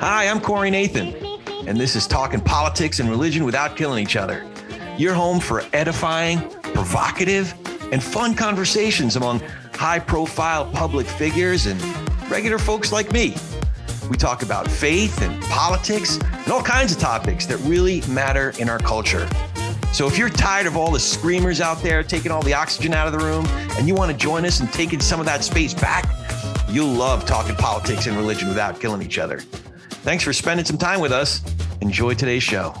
Hi, I'm Corey Nathan, and this is Talking Politics and Religion Without Killing Each Other. Your home for edifying, provocative, and fun conversations among high profile public figures and regular folks like me. We talk about faith and politics and all kinds of topics that really matter in our culture. So if you're tired of all the screamers out there taking all the oxygen out of the room and you want to join us and taking some of that space back, you'll love talking politics and religion without killing each other. Thanks for spending some time with us. Enjoy today's show.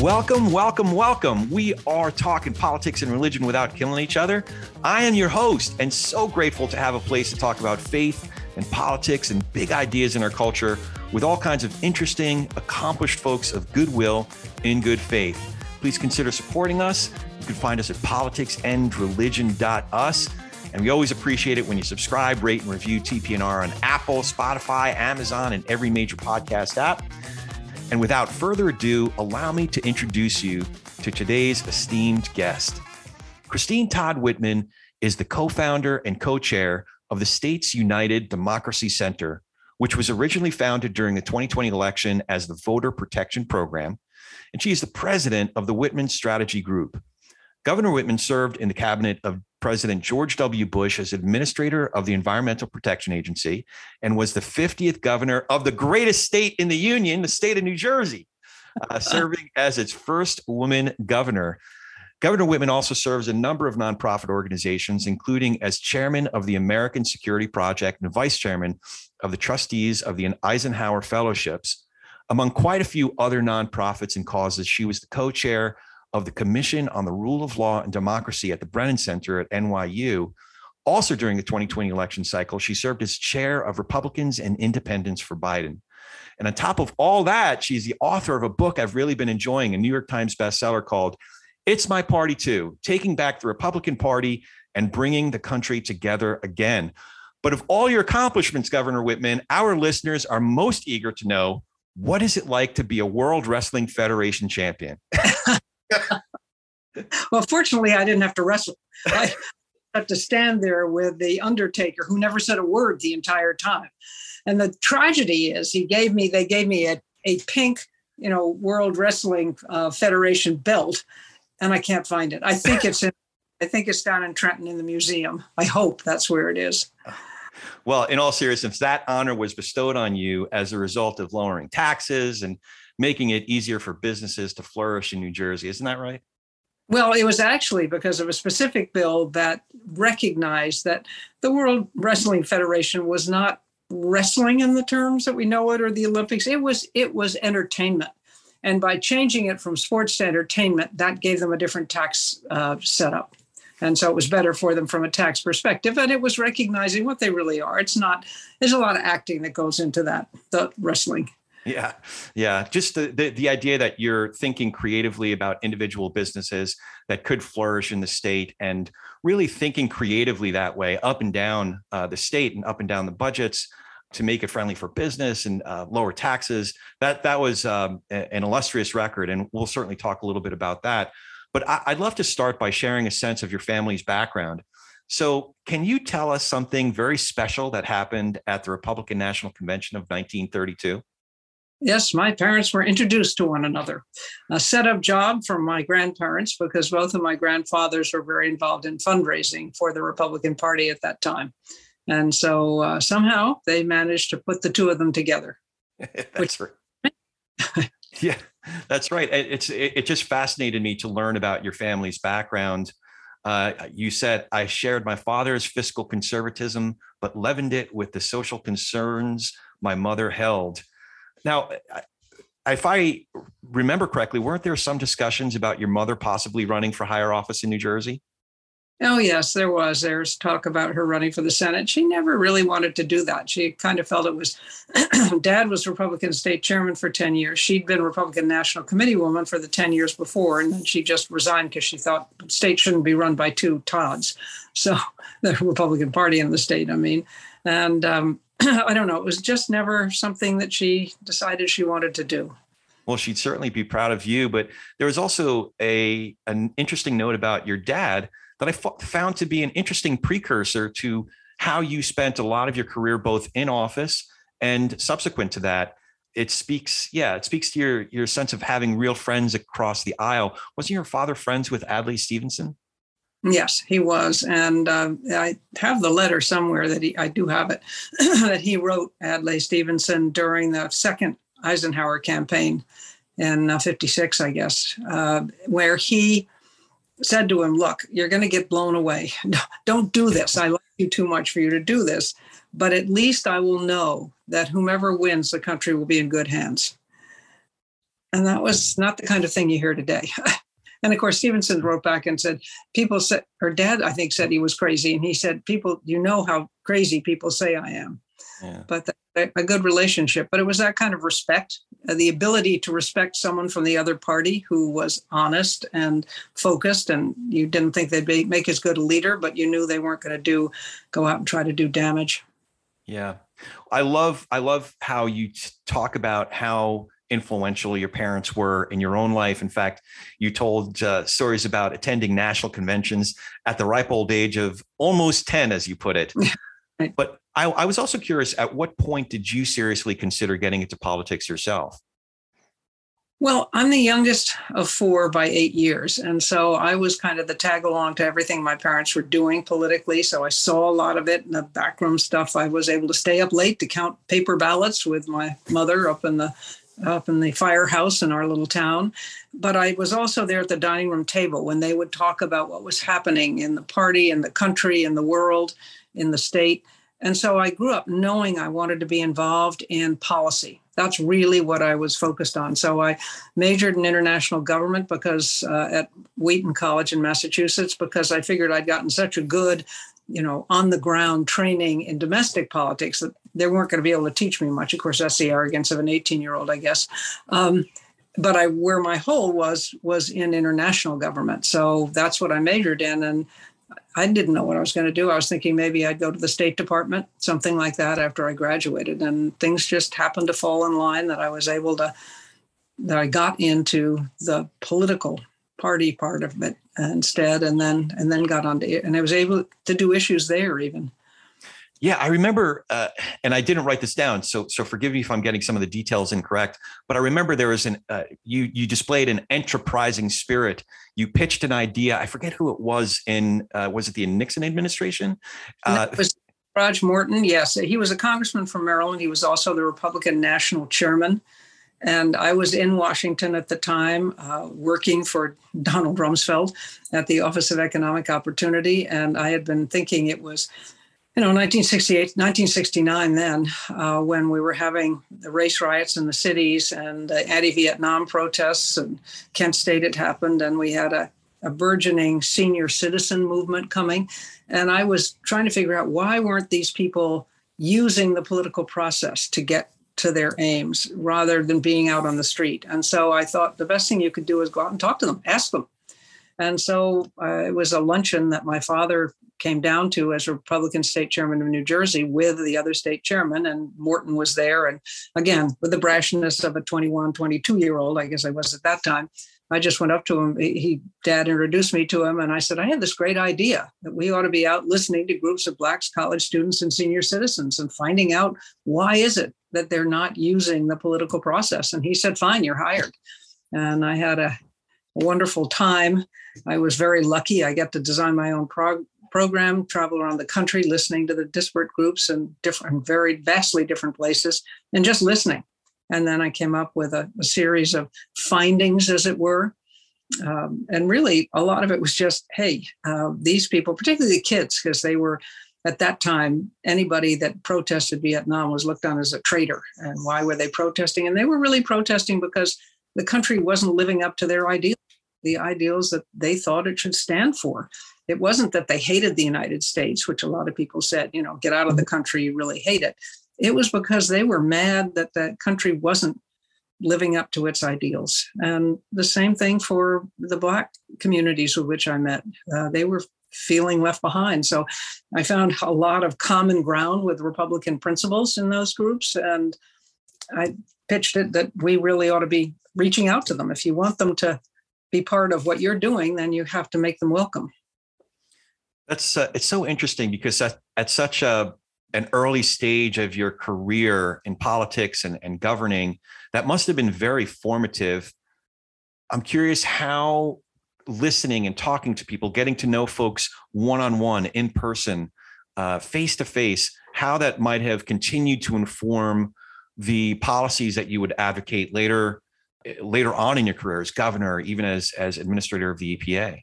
Welcome, welcome, welcome. We are talking politics and religion without killing each other. I am your host and so grateful to have a place to talk about faith and politics and big ideas in our culture with all kinds of interesting, accomplished folks of goodwill in good faith. Please consider supporting us. You can find us at politicsandreligion.us. And we always appreciate it when you subscribe, rate, and review TPNR on Apple, Spotify, Amazon, and every major podcast app. And without further ado, allow me to introduce you to today's esteemed guest. Christine Todd Whitman is the co founder and co chair of the States United Democracy Center, which was originally founded during the 2020 election as the Voter Protection Program. And she is the president of the Whitman Strategy Group. Governor Whitman served in the cabinet of President George W. Bush as administrator of the Environmental Protection Agency and was the 50th governor of the greatest state in the Union, the state of New Jersey, uh, serving as its first woman governor. Governor Whitman also serves a number of nonprofit organizations, including as chairman of the American Security Project and vice chairman of the trustees of the Eisenhower Fellowships. Among quite a few other nonprofits and causes, she was the co chair of the Commission on the Rule of Law and Democracy at the Brennan Center at NYU. Also, during the 2020 election cycle, she served as chair of Republicans and Independents for Biden. And on top of all that, she's the author of a book I've really been enjoying, a New York Times bestseller called It's My Party Too Taking Back the Republican Party and Bringing the Country Together Again. But of all your accomplishments, Governor Whitman, our listeners are most eager to know what is it like to be a World Wrestling Federation champion? well, fortunately, I didn't have to wrestle. I had to stand there with the Undertaker, who never said a word the entire time. And the tragedy is, he gave me they gave me a, a pink, you know, World Wrestling uh, Federation belt, and I can't find it. I think it's in. I think it's down in Trenton in the museum. I hope that's where it is. Well, in all seriousness, that honor was bestowed on you as a result of lowering taxes and making it easier for businesses to flourish in New Jersey. Isn't that right? Well, it was actually because of a specific bill that recognized that the World Wrestling Federation was not wrestling in the terms that we know it or the Olympics. It was it was entertainment. And by changing it from sports to entertainment, that gave them a different tax uh, setup. And so it was better for them from a tax perspective. And it was recognizing what they really are. It's not, there's a lot of acting that goes into that, the wrestling. Yeah, yeah. Just the, the, the idea that you're thinking creatively about individual businesses that could flourish in the state, and really thinking creatively that way, up and down uh, the state and up and down the budgets to make it friendly for business and uh, lower taxes. That that was um, an illustrious record, and we'll certainly talk a little bit about that. But I, I'd love to start by sharing a sense of your family's background. So, can you tell us something very special that happened at the Republican National Convention of 1932? Yes, my parents were introduced to one another. A set up job from my grandparents because both of my grandfathers were very involved in fundraising for the Republican Party at that time. And so uh, somehow they managed to put the two of them together. that's right. yeah, that's right. It's it, it, just fascinated me to learn about your family's background. Uh, you said I shared my father's fiscal conservatism, but leavened it with the social concerns my mother held. Now, if I remember correctly, weren't there some discussions about your mother possibly running for higher office in New Jersey? Oh, yes, there was. There's talk about her running for the Senate. She never really wanted to do that. She kind of felt it was, dad was Republican state chairman for 10 years. She'd been Republican National Committee woman for the 10 years before, and then she just resigned because she thought state shouldn't be run by two Todds. So the Republican Party in the state, I mean. And um, I don't know, it was just never something that she decided she wanted to do. Well, she'd certainly be proud of you. But there was also a an interesting note about your dad that I f- found to be an interesting precursor to how you spent a lot of your career, both in office and subsequent to that. It speaks, yeah, it speaks to your your sense of having real friends across the aisle. Wasn't your father friends with Adlai Stevenson? Yes, he was, and uh, I have the letter somewhere that he, I do have it, that he wrote Adlai Stevenson during the second Eisenhower campaign in uh, 56, I guess, uh, where he said to him, Look, you're going to get blown away. Don't do this. I like you too much for you to do this. But at least I will know that whomever wins, the country will be in good hands. And that was not the kind of thing you hear today. and of course, Stevenson wrote back and said, People said, her dad, I think, said he was crazy. And he said, People, you know how crazy people say I am. Yeah. But a good relationship. But it was that kind of respect, uh, the ability to respect someone from the other party who was honest and focused, and you didn't think they'd be, make as good a leader, but you knew they weren't going to do go out and try to do damage. Yeah, I love I love how you talk about how influential your parents were in your own life. In fact, you told uh, stories about attending national conventions at the ripe old age of almost 10, as you put it. But I, I was also curious at what point did you seriously consider getting into politics yourself? Well, I'm the youngest of four by eight years. And so I was kind of the tag along to everything my parents were doing politically. So I saw a lot of it in the backroom stuff. I was able to stay up late to count paper ballots with my mother up in the up in the firehouse in our little town. But I was also there at the dining room table when they would talk about what was happening in the party, in the country, in the world, in the state. And so I grew up knowing I wanted to be involved in policy. That's really what I was focused on. So I majored in international government because uh, at Wheaton College in Massachusetts, because I figured I'd gotten such a good, you know, on the ground training in domestic politics that they weren't going to be able to teach me much. Of course, that's the arrogance of an 18 year old, I guess. Um, but I where my hole was was in international government. So that's what I majored in. And I didn't know what I was going to do. I was thinking maybe I'd go to the State Department, something like that, after I graduated. And things just happened to fall in line that I was able to, that I got into the political party part of it instead, and then and then got onto and I was able to do issues there even. Yeah, I remember, uh, and I didn't write this down, so so forgive me if I'm getting some of the details incorrect. But I remember there was an uh, you you displayed an enterprising spirit. You pitched an idea. I forget who it was in uh, was it the Nixon administration? Uh, it was Rog Morton. Yes, he was a congressman from Maryland. He was also the Republican national chairman. And I was in Washington at the time, uh, working for Donald Rumsfeld at the Office of Economic Opportunity. And I had been thinking it was you know 1968 1969 then uh, when we were having the race riots in the cities and the anti-vietnam protests and kent state had happened and we had a, a burgeoning senior citizen movement coming. And i was trying to figure out why weren't these people using the political process to get to their aims rather than being out on the street. And so i thought the best thing you could do is go out and talk to them ask them. And so uh, it was a luncheon that my father came down to as Republican state chairman of New Jersey with the other state chairman, and Morton was there. And again, with the brashness of a 21, 22 year old, I guess I was at that time, I just went up to him. He, dad introduced me to him, and I said, I had this great idea that we ought to be out listening to groups of Blacks, college students, and senior citizens and finding out why is it that they're not using the political process. And he said, Fine, you're hired. And I had a wonderful time. I was very lucky. I got to design my own prog- program, travel around the country, listening to the disparate groups in different, very vastly different places, and just listening. And then I came up with a, a series of findings, as it were. Um, and really, a lot of it was just, hey, uh, these people, particularly the kids, because they were at that time, anybody that protested Vietnam was looked on as a traitor. And why were they protesting? And they were really protesting because the country wasn't living up to their ideals, the ideals that they thought it should stand for. It wasn't that they hated the United States, which a lot of people said, you know, get out of the country, you really hate it. It was because they were mad that the country wasn't living up to its ideals. And the same thing for the Black communities with which I met. Uh, they were feeling left behind. So I found a lot of common ground with Republican principles in those groups. And I pitched it that we really ought to be reaching out to them. If you want them to be part of what you're doing, then you have to make them welcome. That's uh, it's so interesting because at, at such a an early stage of your career in politics and, and governing, that must have been very formative. I'm curious how listening and talking to people, getting to know folks one on one, in person, face to face, how that might have continued to inform the policies that you would advocate later later on in your career as governor, even as as administrator of the EPA.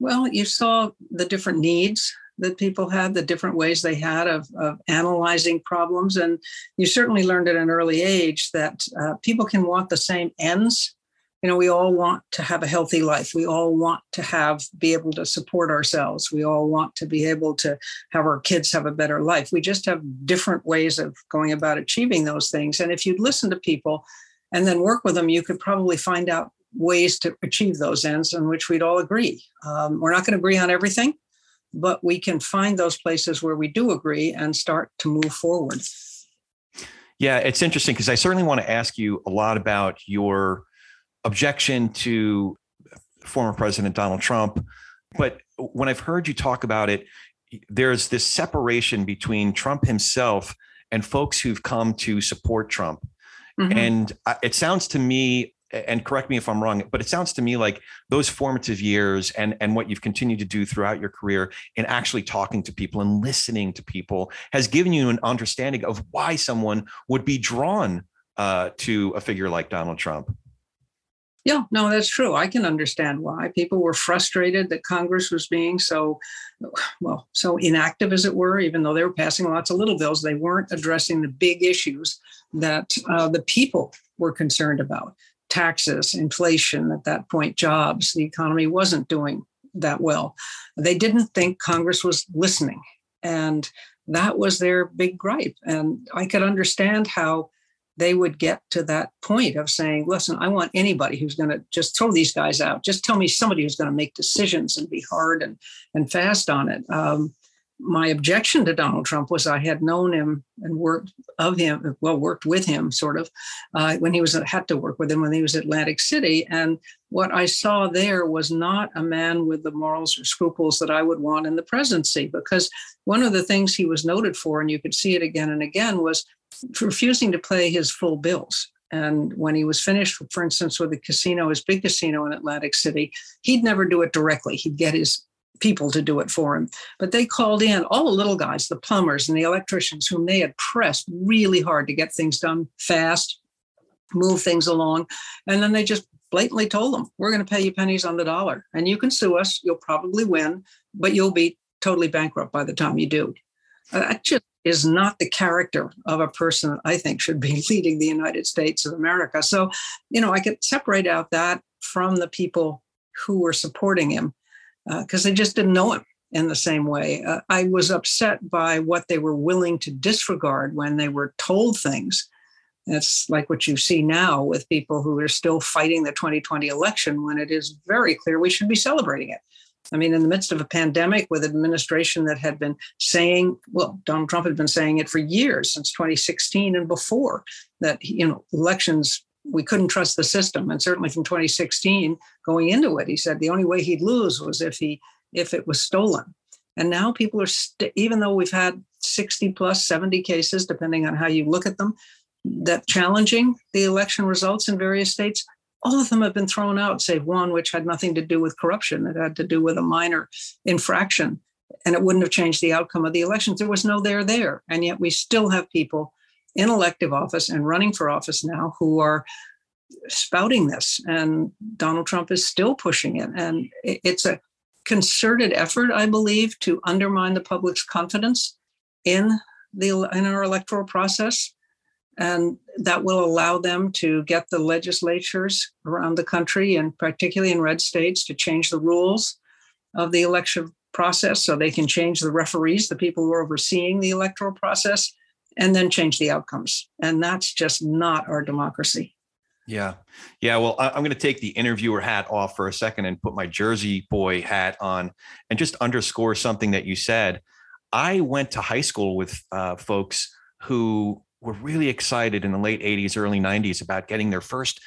Well, you saw the different needs that people had, the different ways they had of, of analyzing problems. And you certainly learned at an early age that uh, people can want the same ends. You know, we all want to have a healthy life. We all want to have, be able to support ourselves. We all want to be able to have our kids have a better life. We just have different ways of going about achieving those things. And if you'd listen to people and then work with them, you could probably find out ways to achieve those ends in which we'd all agree. Um, we're not going to agree on everything, but we can find those places where we do agree and start to move forward. Yeah, it's interesting because I certainly want to ask you a lot about your objection to former President Donald Trump. But when I've heard you talk about it, there's this separation between Trump himself and folks who've come to support Trump. Mm-hmm. And it sounds to me and correct me if I'm wrong, but it sounds to me like those formative years and and what you've continued to do throughout your career in actually talking to people and listening to people has given you an understanding of why someone would be drawn uh, to a figure like Donald Trump. Yeah, no, that's true. I can understand why people were frustrated that Congress was being so, well, so inactive, as it were. Even though they were passing lots of little bills, they weren't addressing the big issues that uh, the people were concerned about taxes, inflation, at that point, jobs. The economy wasn't doing that well. They didn't think Congress was listening. And that was their big gripe. And I could understand how they would get to that point of saying, listen, I want anybody who's going to just throw these guys out. Just tell me somebody who's going to make decisions and be hard and, and fast on it. Um, my objection to Donald Trump was I had known him and worked of him, well, worked with him sort of uh, when he was had to work with him when he was at Atlantic City. And what I saw there was not a man with the morals or scruples that I would want in the presidency, because one of the things he was noted for, and you could see it again and again, was refusing to play his full bills. And when he was finished, for instance, with the casino, his big casino in Atlantic City, he'd never do it directly. He'd get his people to do it for him. But they called in all the little guys, the plumbers and the electricians, whom they had pressed really hard to get things done fast, move things along. And then they just blatantly told them, we're going to pay you pennies on the dollar. And you can sue us. You'll probably win, but you'll be totally bankrupt by the time you do. Uh, that just is not the character of a person I think should be leading the United States of America. So, you know, I could separate out that from the people who were supporting him because uh, they just didn't know him in the same way. Uh, I was upset by what they were willing to disregard when they were told things. It's like what you see now with people who are still fighting the 2020 election when it is very clear we should be celebrating it. I mean, in the midst of a pandemic with administration that had been saying, well, Donald Trump had been saying it for years, since 2016 and before, that you know elections we couldn't trust the system. And certainly from 2016 going into it, he said the only way he'd lose was if he if it was stolen. And now people are st- even though we've had 60 plus 70 cases, depending on how you look at them, that challenging the election results in various states, all of them have been thrown out, save one, which had nothing to do with corruption. It had to do with a minor infraction. And it wouldn't have changed the outcome of the elections. There was no there there. And yet we still have people in elective office and running for office now who are spouting this. And Donald Trump is still pushing it. And it's a concerted effort, I believe, to undermine the public's confidence in the in our electoral process. And that will allow them to get the legislatures around the country, and particularly in red states, to change the rules of the election process so they can change the referees, the people who are overseeing the electoral process, and then change the outcomes. And that's just not our democracy. Yeah. Yeah. Well, I'm going to take the interviewer hat off for a second and put my Jersey boy hat on and just underscore something that you said. I went to high school with uh, folks who were really excited in the late 80s, early 90s about getting their first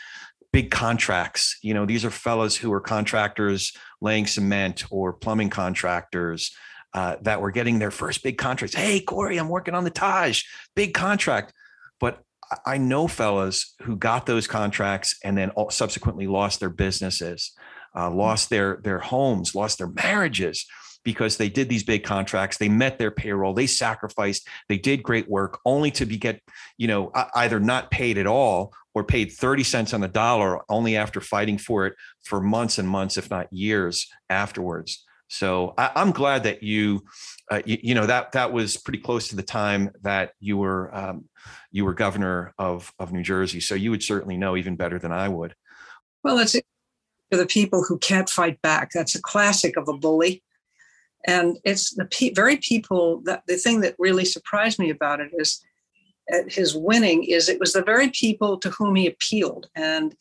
big contracts. You know, these are fellows who are contractors laying cement or plumbing contractors uh, that were getting their first big contracts. Hey, Corey, I'm working on the Taj, big contract. But I know fellows who got those contracts and then subsequently lost their businesses, uh, lost their their homes, lost their marriages because they did these big contracts. They met their payroll. They sacrificed. They did great work, only to be get you know either not paid at all or paid 30 cents on the dollar only after fighting for it for months and months, if not years afterwards. So I, am glad that you, uh, you, you, know, that that was pretty close to the time that you were um, you were governor of of New Jersey. So you would certainly know even better than I would. Well, it's for the people who can't fight back. That's a classic of a bully, and it's the pe- very people that the thing that really surprised me about it is at his winning is it was the very people to whom he appealed and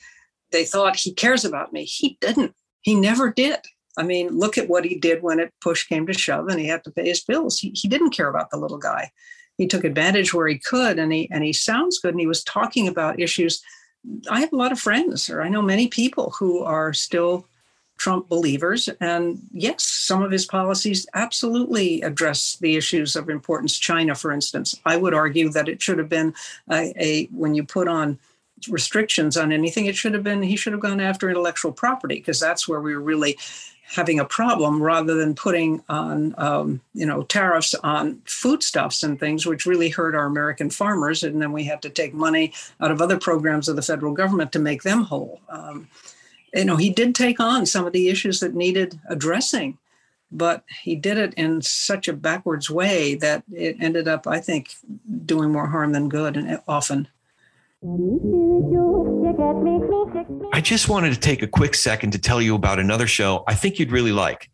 they thought he cares about me. He didn't. He never did. I mean, look at what he did when it push came to shove and he had to pay his bills. He, he didn't care about the little guy. He took advantage where he could and he and he sounds good and he was talking about issues. I have a lot of friends, or I know many people who are still Trump believers. And yes, some of his policies absolutely address the issues of importance. China, for instance, I would argue that it should have been a, a when you put on restrictions on anything, it should have been he should have gone after intellectual property because that's where we were really having a problem rather than putting on um, you know tariffs on foodstuffs and things which really hurt our american farmers. And then we had to take money out of other programs of the federal government to make them whole. Um, you know he did take on some of the issues that needed addressing but he did it in such a backwards way that it ended up i think doing more harm than good and often I just wanted to take a quick second to tell you about another show I think you'd really like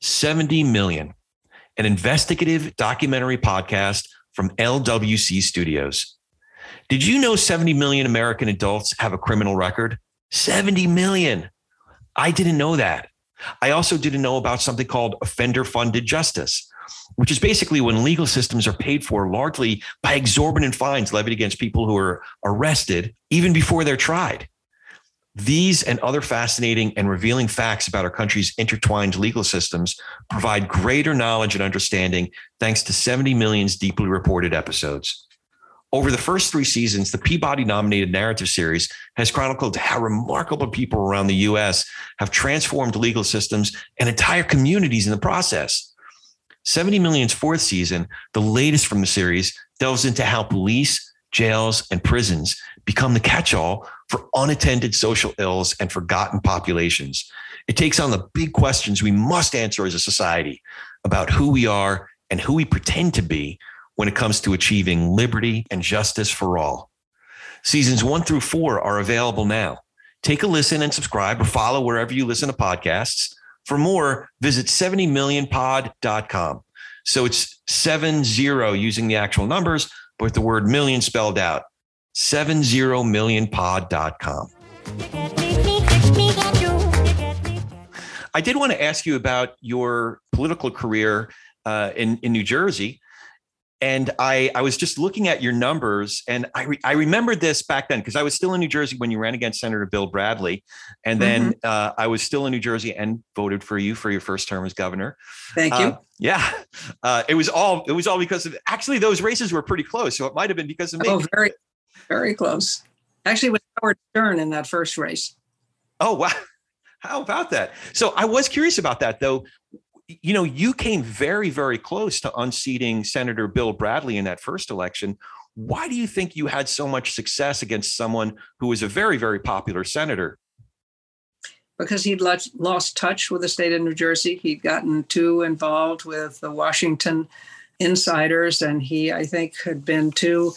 70 Million, an investigative documentary podcast from LWC Studios. Did you know 70 million American adults have a criminal record? 70 million. I didn't know that. I also didn't know about something called offender funded justice which is basically when legal systems are paid for largely by exorbitant fines levied against people who are arrested even before they're tried. These and other fascinating and revealing facts about our country's intertwined legal systems provide greater knowledge and understanding thanks to 70 Million's deeply reported episodes. Over the first three seasons, the Peabody nominated narrative series has chronicled how remarkable people around the US have transformed legal systems and entire communities in the process. 70 Million's fourth season, the latest from the series, delves into how police, jails, and prisons become the catch all for unattended social ills and forgotten populations. It takes on the big questions we must answer as a society about who we are and who we pretend to be when it comes to achieving liberty and justice for all. Seasons one through four are available now. Take a listen and subscribe or follow wherever you listen to podcasts. For more, visit 70millionpod.com. So it's seven zero using the actual numbers, but the word million spelled out. 70millionpod.com. I did want to ask you about your political career uh, in, in New Jersey and I, I was just looking at your numbers and I, re, I remembered this back then because I was still in New Jersey when you ran against Senator Bill Bradley. And then mm-hmm. uh, I was still in New Jersey and voted for you for your first term as governor. Thank you. Uh, yeah. Uh, it was all, it was all because of, actually those races were pretty close. So it might've been because of me. Oh, very, very close. Actually with Howard Stern in that first race. Oh, wow. How about that? So I was curious about that though you know, you came very, very close to unseating Senator Bill Bradley in that first election. Why do you think you had so much success against someone who was a very, very popular senator? Because he'd lost touch with the state of New Jersey. He'd gotten too involved with the Washington insiders, and he, I think, had been too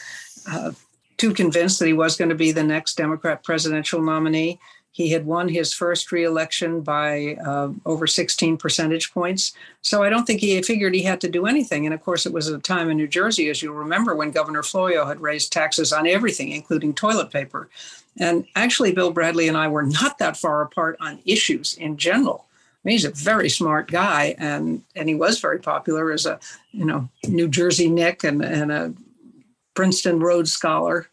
uh, too convinced that he was going to be the next Democrat presidential nominee. He had won his first reelection by uh, over 16 percentage points. So I don't think he figured he had to do anything. And of course, it was a time in New Jersey, as you'll remember, when Governor Florio had raised taxes on everything, including toilet paper. And actually, Bill Bradley and I were not that far apart on issues in general. I mean, he's a very smart guy, and and he was very popular as a you know New Jersey Knick and and a Princeton Rhodes Scholar.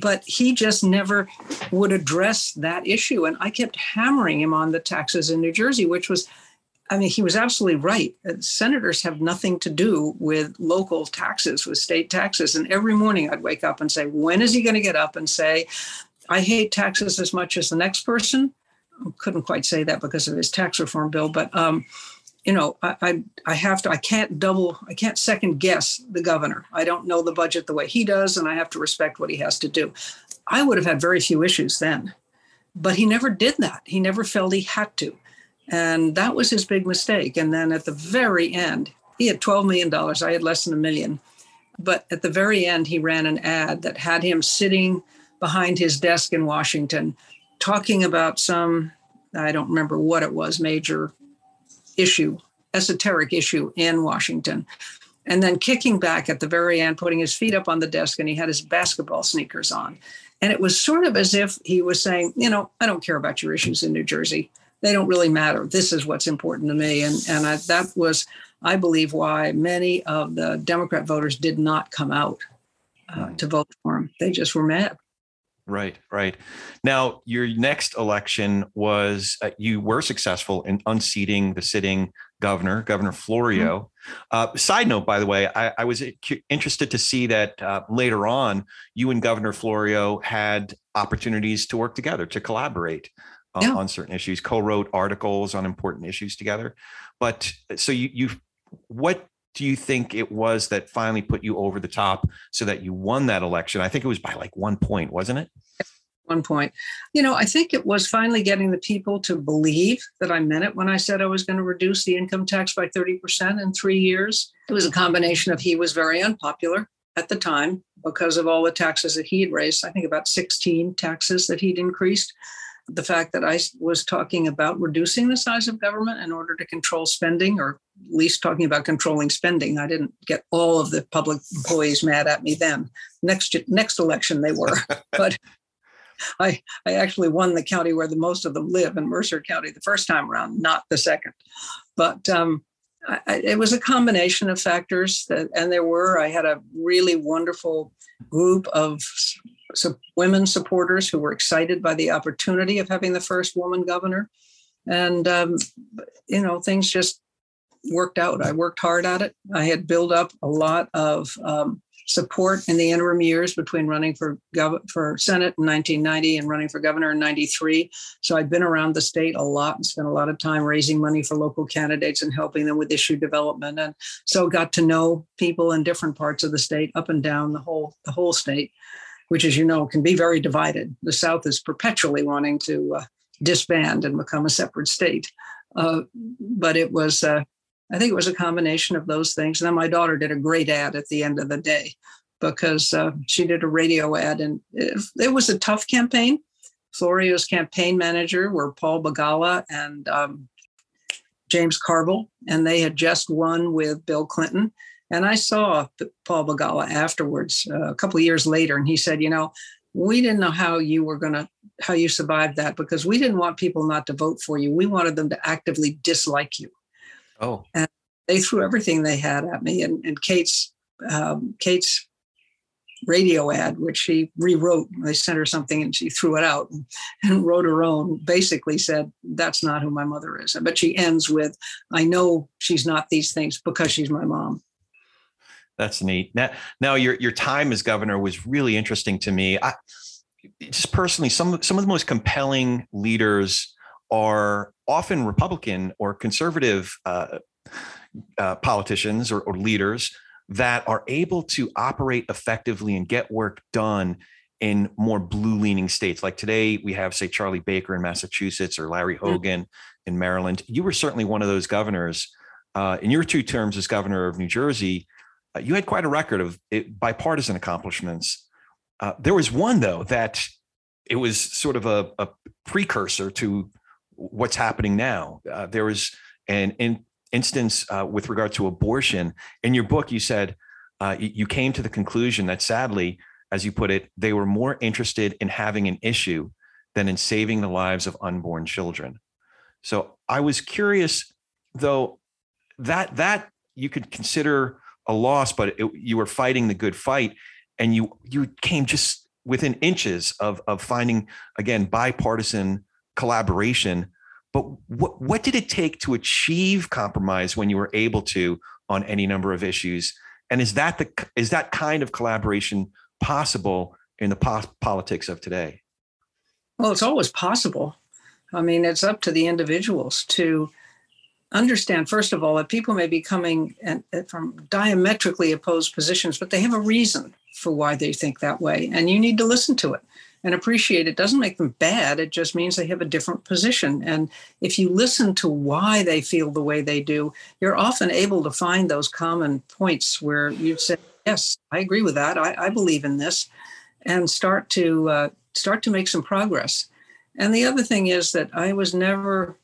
But he just never would address that issue. And I kept hammering him on the taxes in New Jersey, which was, I mean, he was absolutely right. Uh, senators have nothing to do with local taxes, with state taxes. And every morning I'd wake up and say, when is he going to get up and say, I hate taxes as much as the next person? Couldn't quite say that because of his tax reform bill, but um, you know, I, I, I have to, I can't double, I can't second guess the governor. I don't know the budget the way he does, and I have to respect what he has to do. I would have had very few issues then, but he never did that. He never felt he had to. And that was his big mistake. And then at the very end, he had $12 million. I had less than a million. But at the very end, he ran an ad that had him sitting behind his desk in Washington talking about some, I don't remember what it was, major issue, esoteric issue in Washington. And then kicking back at the very end, putting his feet up on the desk, and he had his basketball sneakers on. And it was sort of as if he was saying, you know, I don't care about your issues in New Jersey. They don't really matter. This is what's important to me. And, and I, that was, I believe, why many of the Democrat voters did not come out uh, to vote for him. They just were mad. Right, right. Now, your next election was uh, you were successful in unseating the sitting governor, Governor Florio. Mm-hmm. Uh, side note, by the way, I, I was interested to see that uh, later on, you and Governor Florio had opportunities to work together, to collaborate uh, yeah. on certain issues, co-wrote articles on important issues together. But so you, you, what do you think it was that finally put you over the top so that you won that election? I think it was by like one point, wasn't it? One point. You know, I think it was finally getting the people to believe that I meant it when I said I was going to reduce the income tax by 30% in three years. It was a combination of he was very unpopular at the time because of all the taxes that he had raised. I think about 16 taxes that he'd increased the fact that I was talking about reducing the size of government in order to control spending, or least talking about controlling spending. I didn't get all of the public employees mad at me then. Next next election they were, but I I actually won the county where the most of them live in Mercer County the first time around, not the second. But um, I, it was a combination of factors that, and there were. I had a really wonderful group of so women supporters who were excited by the opportunity of having the first woman governor. And, um, you know, things just worked out. I worked hard at it. I had built up a lot of um, support in the interim years between running for gov- for Senate in 1990 and running for governor in 93. So I'd been around the state a lot and spent a lot of time raising money for local candidates and helping them with issue development. And so got to know people in different parts of the state, up and down the whole the whole state which, as you know, can be very divided. The South is perpetually wanting to uh, disband and become a separate state. Uh, but it was, uh, I think it was a combination of those things. And then my daughter did a great ad at the end of the day because uh, she did a radio ad, and it, it, was a tough campaign. Florio's campaign manager were Paul Begala and um, James Carville, and they had just won with Bill Clinton. And I saw Paul Begala afterwards, uh, a couple of years later, and he said, you know, we didn't know how you were going to how you survived that because we didn't want people not to vote for you. We wanted them to actively dislike you. Oh, and they threw everything they had at me. And, and Kate's um, Kate's radio ad, which she rewrote. They sent her something and she threw it out and, and, wrote her own. Basically said, "That's not who my mother is." But she ends with, "I know she's not these things because she's my mom." That's neat. Now, now your your time as governor was really interesting to me. I just personally, some some of the most compelling leaders are often Republican or conservative uh, uh, politicians or, or leaders that are able to operate effectively and get work done in more blue leaning states. Like today, we have, say, Charlie Baker in Massachusetts or Larry mm. Hogan in Maryland. You were certainly one of those governors. Uh, in your two terms as governor of New Jersey, uh, you had quite a record of it, bipartisan accomplishments. Uh, there was one though that it was sort of a, a precursor to what's happening now. Uh, there was an in, instance uh, with regard to abortion. In your book, you said uh, you came to the conclusion that sadly, as you put it, they were more interested in having an issue than in saving the lives of unborn children. So I was curious, though, that that you could consider a loss, but it, you were fighting the good fight, and you you came just within inches of of finding again bipartisan collaboration. But what what did it take to achieve compromise when you were able to on any number of issues? And is that the is that kind of collaboration possible in the po- politics of today? Well, it's always possible. I mean, it's up to the individuals to understand, first of all, that people may be coming uh, from diametrically opposed positions, but they have a reason for why they think that way. And you need to listen to it and appreciate it. Doesn't make them bad. It just means they have a different position. And if you listen to why they feel the way they do, you're often able to find those common points where you say, yes, I agree with that. I, I believe in this and start to uh, start to make some progress. And the other thing is that I was never,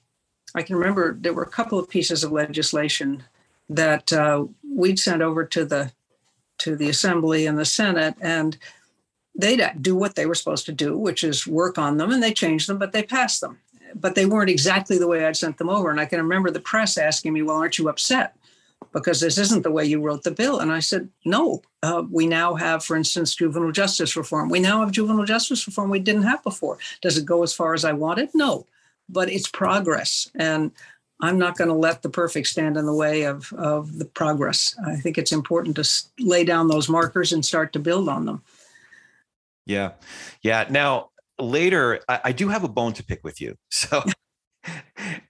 I can remember there were a couple of pieces of legislation that uh, we'd sent over to the to the assembly and the senate and they'd do what they were supposed to do which is work on them and they changed them but they passed them but they weren't exactly the way i'd sent them over and i can remember the press asking me well aren't you upset because this isn't the way you wrote the bill. And I said, no, uh, we now have, for instance, juvenile justice reform. We now have juvenile justice reform we didn't have before. Does it go as far as I wanted? No, but it's progress. And I'm not going to let the perfect stand in the way of, of the progress. I think it's important to lay down those markers and start to build on them. Yeah. Yeah. Now, later, I, I do have a bone to pick with you. So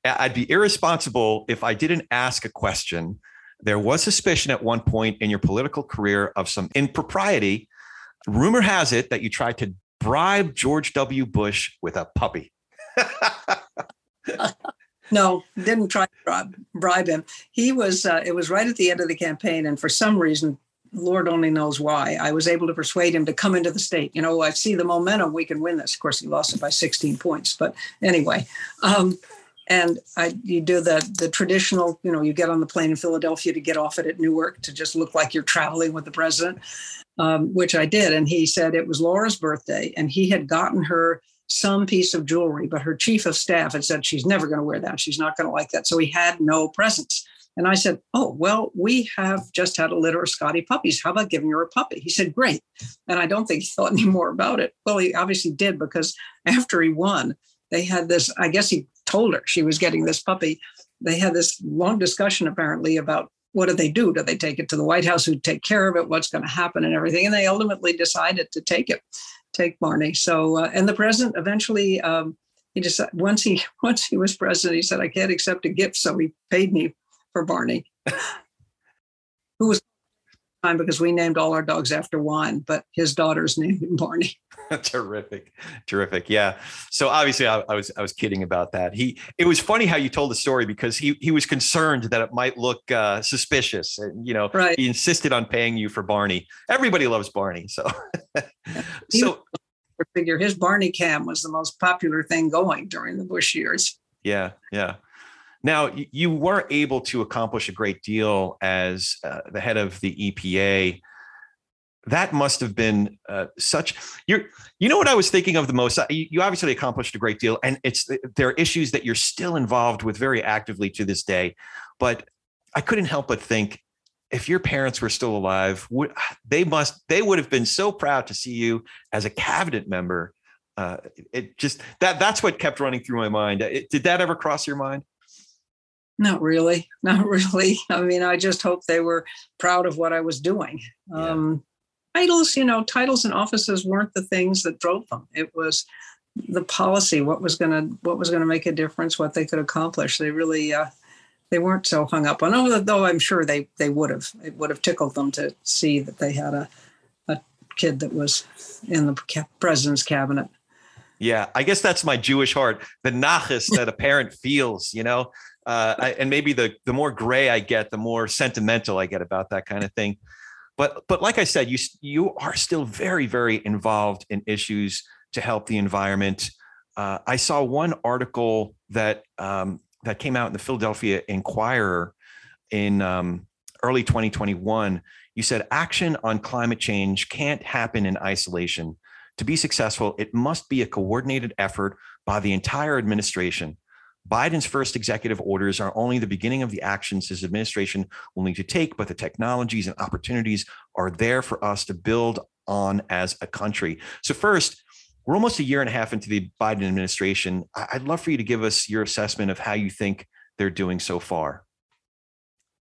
I'd be irresponsible if I didn't ask a question there was suspicion at one point in your political career of some impropriety. Rumor has it that you tried to bribe George W. Bush with a puppy. no, didn't try to bribe, bribe him. He was, uh, it was right at the end of the campaign. And for some reason, Lord only knows why, I was able to persuade him to come into the state. You know, I see the momentum, we can win this. Of course, he lost it by 16 points. But anyway, um, and I, you do the the traditional, you know, you get on the plane in Philadelphia to get off it at Newark to just look like you're traveling with the president, um, which I did. And he said it was Laura's birthday, and he had gotten her some piece of jewelry, but her chief of staff had said she's never going to wear that. She's not going to like that. So he had no presents. And I said, Oh, well, we have just had a litter of Scotty puppies. How about giving her a puppy? He said, Great. And I don't think he thought any more about it. Well, he obviously did because after he won, they had this, I guess he told her she was getting this puppy. They had this long discussion apparently about what do they do? Do they take it to the White House who take care of it? What's going to happen and everything? And they ultimately decided to take it, take Barney. So, uh, and the president eventually, um, he just once he once he was president, he said, "I can't accept a gift," so he paid me for Barney, who was time because we named all our dogs after wine, but his daughter's named him Barney. terrific, terrific. Yeah. So obviously, I, I, was I was kidding about that. He it was funny how you told the story because he he was concerned that it might look uh, suspicious, and you know, right. he insisted on paying you for Barney. Everybody loves Barney, so so. Figure his Barney cam was the most popular thing going during the Bush years. Yeah, yeah. Now, you were able to accomplish a great deal as uh, the head of the EPA. That must have been uh, such. You you know what I was thinking of the most. You obviously accomplished a great deal, and it's there are issues that you're still involved with very actively to this day. But I couldn't help but think, if your parents were still alive, would, they must they would have been so proud to see you as a cabinet member. Uh, it just that that's what kept running through my mind. It, did that ever cross your mind? Not really. Not really. I mean, I just hope they were proud of what I was doing. Yeah. Um, titles, you know, titles and offices weren't the things that drove them. It was the policy, what was going to what was going to make a difference, what they could accomplish. They really uh, they weren't so hung up on. Though I'm sure they they would have. It would have tickled them to see that they had a a kid that was in the president's cabinet. Yeah, I guess that's my Jewish heart, the nachas that a parent feels, you know, uh, I, and maybe the the more gray I get, the more sentimental I get about that kind of thing. But but like I said, you you are still very very involved in issues to help the environment. Uh, I saw one article that um, that came out in the Philadelphia Inquirer in um, early 2021. You said action on climate change can't happen in isolation. To be successful, it must be a coordinated effort by the entire administration. Biden's first executive orders are only the beginning of the actions his administration will need to take, but the technologies and opportunities are there for us to build on as a country. So, first, we're almost a year and a half into the Biden administration. I'd love for you to give us your assessment of how you think they're doing so far.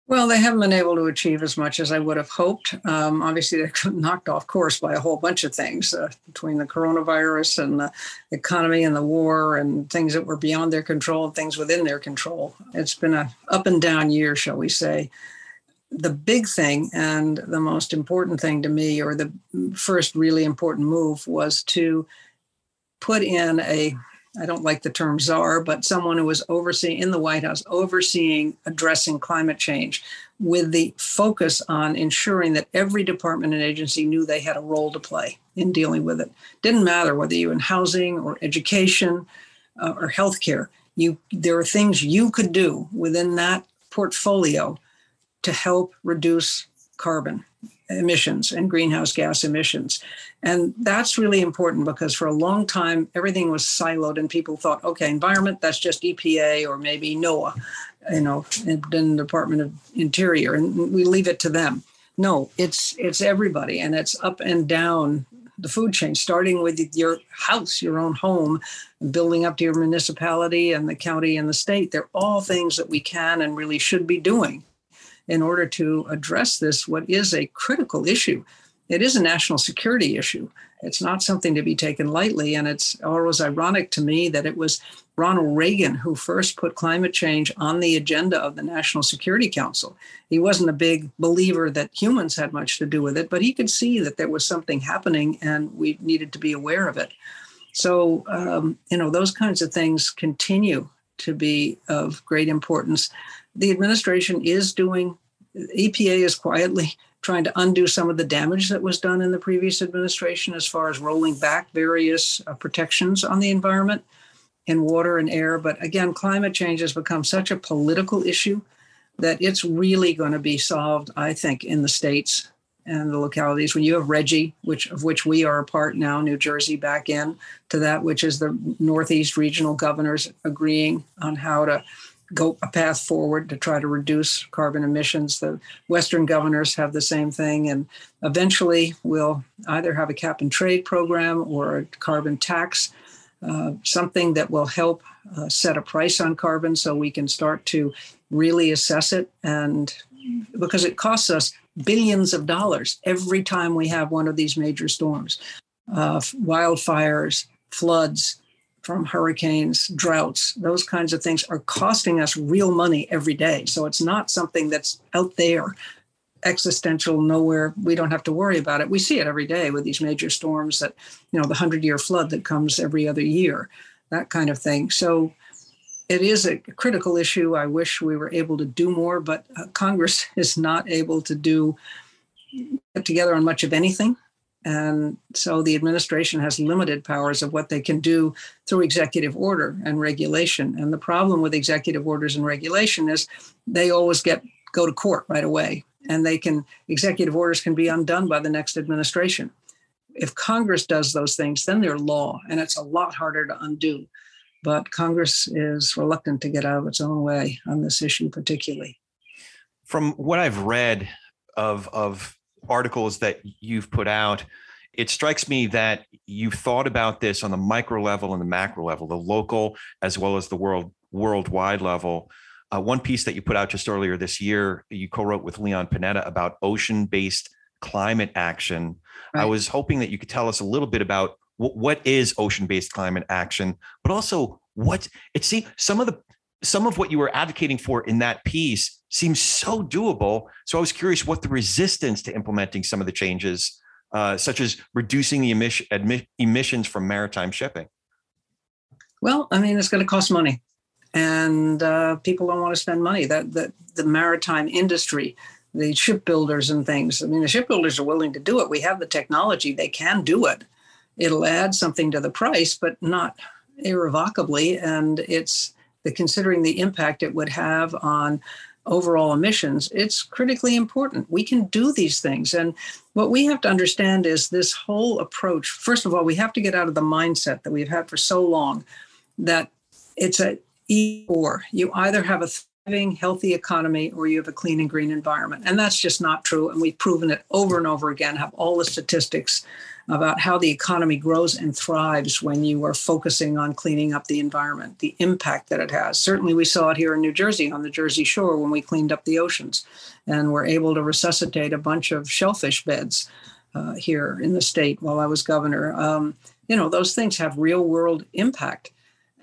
Well, they haven't been able to achieve as much as I would have hoped. Um, obviously, they're knocked off course by a whole bunch of things uh, between the coronavirus and the economy and the war and things that were beyond their control and things within their control. It's been a up and down year, shall we say. The big thing and the most important thing to me, or the first really important move, was to put in a I don't like the term czar, but someone who was overseeing in the White House, overseeing addressing climate change with the focus on ensuring that every department and agency knew they had a role to play in dealing with it. Didn't matter whether you were in housing or education uh, or healthcare. You, there are things you could do within that portfolio to help reduce carbon emissions and greenhouse gas emissions. And that's really important because for a long time, everything was siloed and people thought, okay, environment, that's just EPA or maybe NOAA, you know, in the Department of Interior, and we leave it to them. No, it's it's everybody and it's up and down the food chain, starting with your house, your own home, building up to your municipality and the county and the state. They're all things that we can and really should be doing in order to address this, what is a critical issue. It is a national security issue. It's not something to be taken lightly. And it's always ironic to me that it was Ronald Reagan who first put climate change on the agenda of the National Security Council. He wasn't a big believer that humans had much to do with it, but he could see that there was something happening and we needed to be aware of it. So, um, you know, those kinds of things continue to be of great importance the administration is doing, EPA is quietly trying to undo some of the damage that was done in the previous administration as far as rolling back various uh, protections on the environment in water and air. But again, climate change has become such a political issue that it's really going to be solved, I think, in the states and the localities. When you have RGGI, which of which we are a part now, New Jersey back in to that, which is the Northeast regional governors agreeing on how to go a path forward to try to reduce carbon emissions. The Western governors have the same thing, and eventually we'll either have a cap and trade program or a carbon tax, uh, something that will help uh, set a price on carbon so we can start to really assess it. And because it costs us billions of dollars every time we have one of these major storms, uh, wildfires, floods, from hurricanes, droughts, those kinds of things are costing us real money every day. So it's not something that's out there, existential, nowhere. We don't have to worry about it. We see it every day with these major storms that, you know, the 100 year flood that comes every other year, that kind of thing. So it is a critical issue. I wish we were able to do more, but uh, Congress is not able to do get together on much of anything. And so the administration has limited powers of what they can do through executive order and regulation. And the problem with executive orders and regulation is they always get go to court right away. And they can executive orders can be undone by the next administration. If Congress does those things, then they're law, and it's a lot harder to undo. But Congress is reluctant to get out of its own way on this issue, particularly. From what I've read of of articles that you've put out, it strikes me that you've thought about this on the micro level and the macro level, the local as well as the world worldwide level. Uh, one piece that you put out just earlier this year, you co-wrote with Leon Panetta about ocean-based climate action. Right. I was hoping that you could tell us a little bit about what, what is ocean-based climate action, but also what it seems some of the some of what you were advocating for in that piece seems so doable. So I was curious what the resistance to implementing some of the changes, uh, such as reducing the emission, emissions from maritime shipping. Well, I mean, it's going to cost money, and uh, people don't want to spend money. That that the maritime industry, the shipbuilders and things. I mean, the shipbuilders are willing to do it. We have the technology; they can do it. It'll add something to the price, but not irrevocably. And it's the considering the impact it would have on overall emissions, it's critically important. We can do these things. And what we have to understand is this whole approach. First of all, we have to get out of the mindset that we've had for so long that it's a or. You either have a thriving, healthy economy or you have a clean and green environment. And that's just not true. And we've proven it over and over again, have all the statistics about how the economy grows and thrives when you are focusing on cleaning up the environment, the impact that it has. Certainly, we saw it here in New Jersey on the Jersey Shore when we cleaned up the oceans and were able to resuscitate a bunch of shellfish beds uh, here in the state while I was governor. Um, you know, those things have real world impact.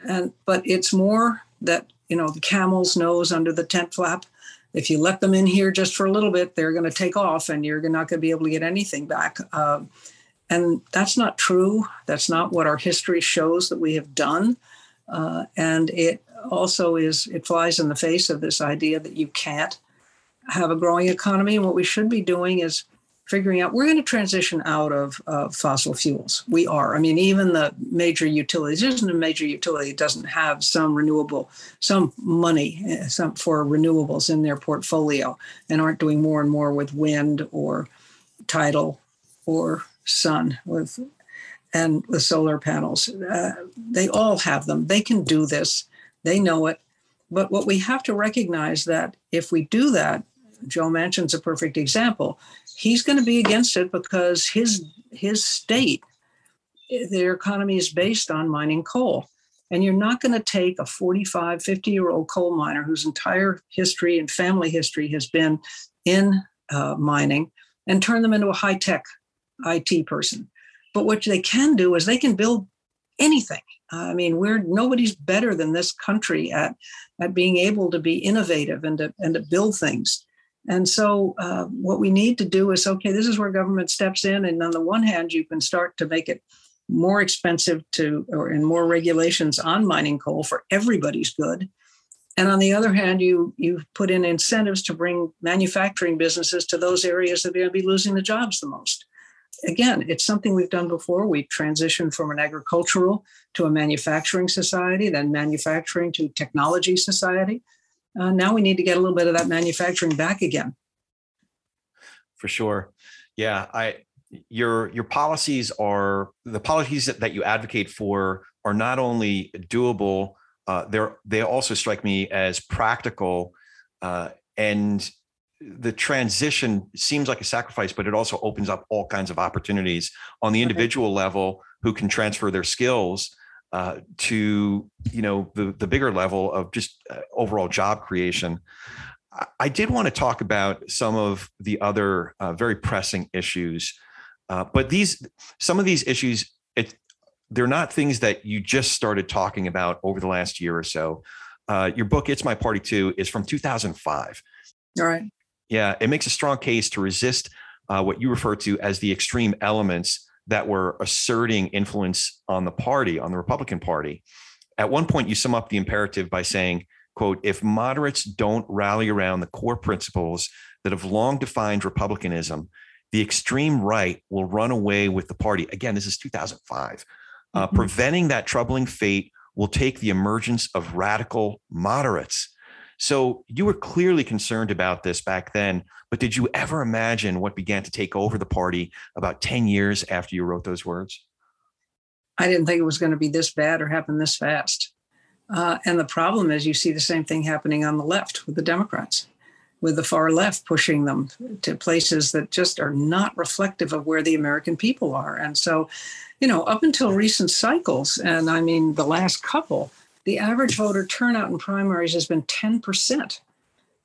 And but it's more that you know the camel's nose under the tent flap. If you let them in here just for a little bit, they're going to take off, and you're not going to be able to get anything back. Uh, and that's not true. That's not what our history shows that we have done. Uh, and it also is, it flies in the face of this idea that you can't have a growing economy. And what we should be doing is figuring out we're going to transition out of fossil fuels. We are. I mean, even the major utilities, isn't a major utility doesn't have some renewable, some money eh, some for renewables in their portfolio and aren't doing more and more with wind or tidal or sun with and with solar panels. Uh, they all have them. They can do this. They know it. But what we have to recognize that if we do that, Joe Manchin's a perfect example. He's going to be against it because his his state, their economy is based on mining coal. And you're not going to take a 45, 50 year old coal miner whose entire history and family history has been in uh, mining and turn them into a high tech IT person. But what they can do is they can build anything. I mean, we're nobody's better than this country at at being able to be innovative and to and to build things. And so, uh, what we need to do is okay. This is where government steps in, and on the one hand, you can start to make it more expensive to or in more regulations on mining coal for everybody's good. And on the other hand, you you put in incentives to bring manufacturing businesses to those areas that are going to be losing the jobs the most again, it's something we've done before. We've transitioned from an agricultural to a manufacturing society, then manufacturing to technology society. Uh, now we need to get a little bit of that manufacturing back again. For sure. Yeah, I your your policies are the policies that, that you advocate for are not only doable, uh, they're they also strike me as practical uh, and the transition seems like a sacrifice, but it also opens up all kinds of opportunities on the individual okay. level who can transfer their skills uh, to you know the the bigger level of just uh, overall job creation. I, I did want to talk about some of the other uh, very pressing issues, uh, but these some of these issues it they're not things that you just started talking about over the last year or so. Uh, your book, It's My Party Too, is from 2005. All right. Yeah, it makes a strong case to resist uh, what you refer to as the extreme elements that were asserting influence on the party, on the Republican Party. At one point, you sum up the imperative by saying, quote, if moderates don't rally around the core principles that have long defined Republicanism, the extreme right will run away with the party. Again, this is 2005. Uh, mm-hmm. Preventing that troubling fate will take the emergence of radical moderates. So you were clearly concerned about this back then, but did you ever imagine what began to take over the party about 10 years after you wrote those words? I didn't think it was going to be this bad or happen this fast. Uh, and the problem is, you see the same thing happening on the left with the Democrats, with the far left pushing them to places that just are not reflective of where the American people are. And so, you know, up until recent cycles, and I mean the last couple, the average voter turnout in primaries has been 10%.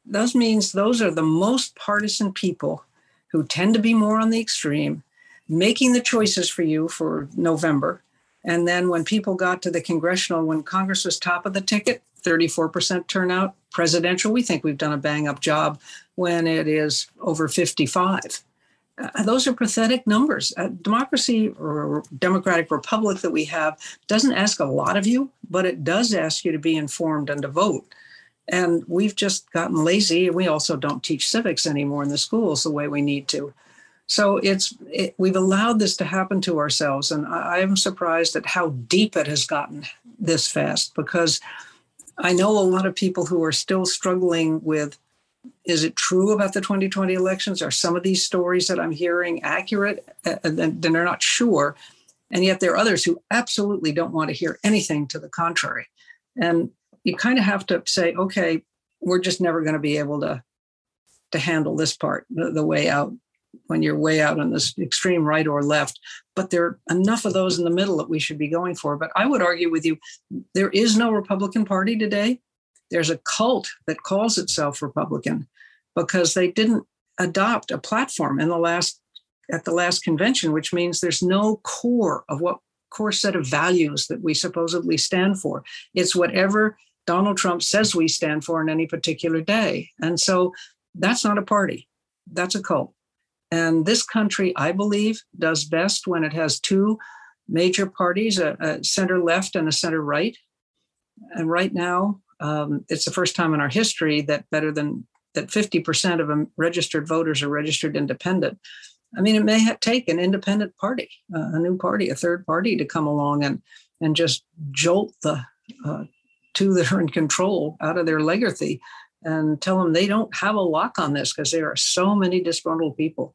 Those means those are the most partisan people who tend to be more on the extreme, making the choices for you for November. And then when people got to the congressional, when Congress was top of the ticket, 34% turnout. Presidential, we think we've done a bang up job when it is over 55. Uh, those are pathetic numbers. A democracy or democratic republic that we have doesn't ask a lot of you, but it does ask you to be informed and to vote. And we've just gotten lazy. We also don't teach civics anymore in the schools the way we need to. So it's it, we've allowed this to happen to ourselves, and I, I am surprised at how deep it has gotten this fast. Because I know a lot of people who are still struggling with is it true about the 2020 elections? Are some of these stories that I'm hearing accurate? Uh, and then they're not sure. And yet there are others who absolutely don't want to hear anything to the contrary. And you kind of have to say, okay, we're just never going to be able to to handle this part the, the way out when you're way out on this extreme right or left. But there are enough of those in the middle that we should be going for. But I would argue with you, there is no Republican Party today. There's a cult that calls itself Republican because they didn't adopt a platform in the last at the last convention, which means there's no core of what core set of values that we supposedly stand for. It's whatever Donald Trump says we stand for in any particular day. And so that's not a party, that's a cult. And this country, I believe, does best when it has two major parties a, a center left and a center right. And right now, um, it's the first time in our history that better than that 50% of registered voters are registered independent. I mean, it may take an independent party, uh, a new party, a third party to come along and and just jolt the uh, two that are in control out of their legathy and tell them they don't have a lock on this because there are so many disgruntled people.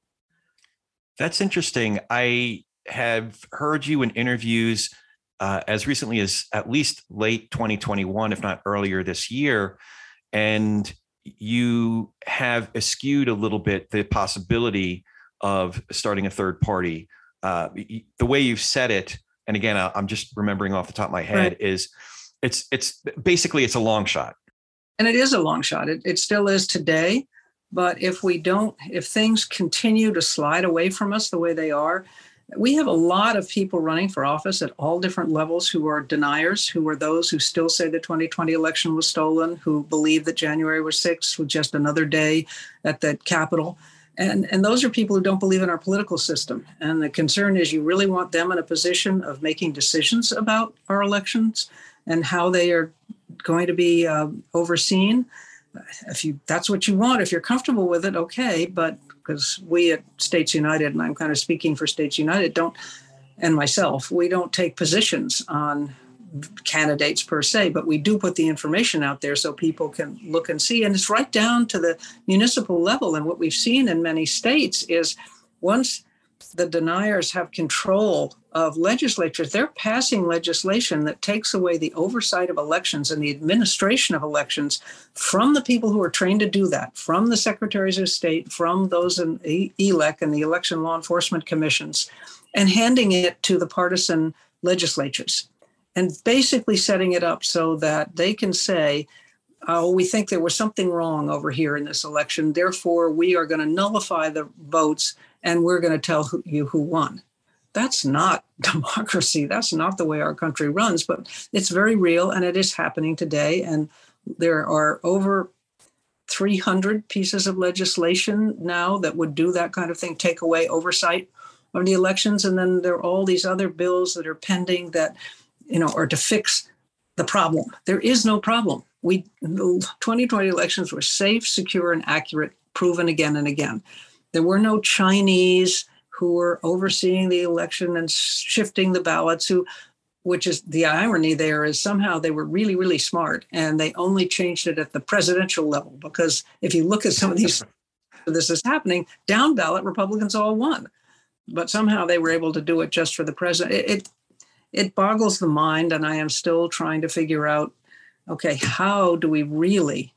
That's interesting. I have heard you in interviews uh, as recently as at least late 2021, if not earlier this year. And you have eschewed a little bit the possibility of starting a third party. Uh, the way you've said it, and again, I'm just remembering off the top of my head, right. is it's it's basically it's a long shot. And it is a long shot. It, it still is today. But if we don't, if things continue to slide away from us the way they are, we have a lot of people running for office at all different levels who are deniers, who are those who still say the 2020 election was stolen, who believe that January was 6th was just another day at the Capitol. And, and those are people who don't believe in our political system. And the concern is you really want them in a position of making decisions about our elections and how they are going to be uh, overseen. If you that's what you want, if you're comfortable with it, okay. But because we at States United, and I'm kind of speaking for States United, don't, and myself, we don't take positions on candidates per se, but we do put the information out there so people can look and see. And it's right down to the municipal level. And what we've seen in many states is once the deniers have control of legislatures, they're passing legislation that takes away the oversight of elections and the administration of elections from the people who are trained to do that, from the secretaries of state, from those in ELEC and the election law enforcement commissions, and handing it to the partisan legislatures and basically setting it up so that they can say, oh, we think there was something wrong over here in this election. Therefore, we are going to nullify the votes and we're going to tell you who won. That's not democracy. That's not the way our country runs, but it's very real and it is happening today. And there are over 300 pieces of legislation now that would do that kind of thing, take away oversight of the elections. And then there are all these other bills that are pending that, you know, are to fix the problem. There is no problem. We the 2020 elections were safe, secure, and accurate, proven again and again. There were no Chinese who were overseeing the election and shifting the ballots who which is the irony there is somehow they were really really smart and they only changed it at the presidential level because if you look at some of these this is happening down ballot republicans all won. But somehow they were able to do it just for the president it, it, it boggles the mind and i am still trying to figure out okay how do we really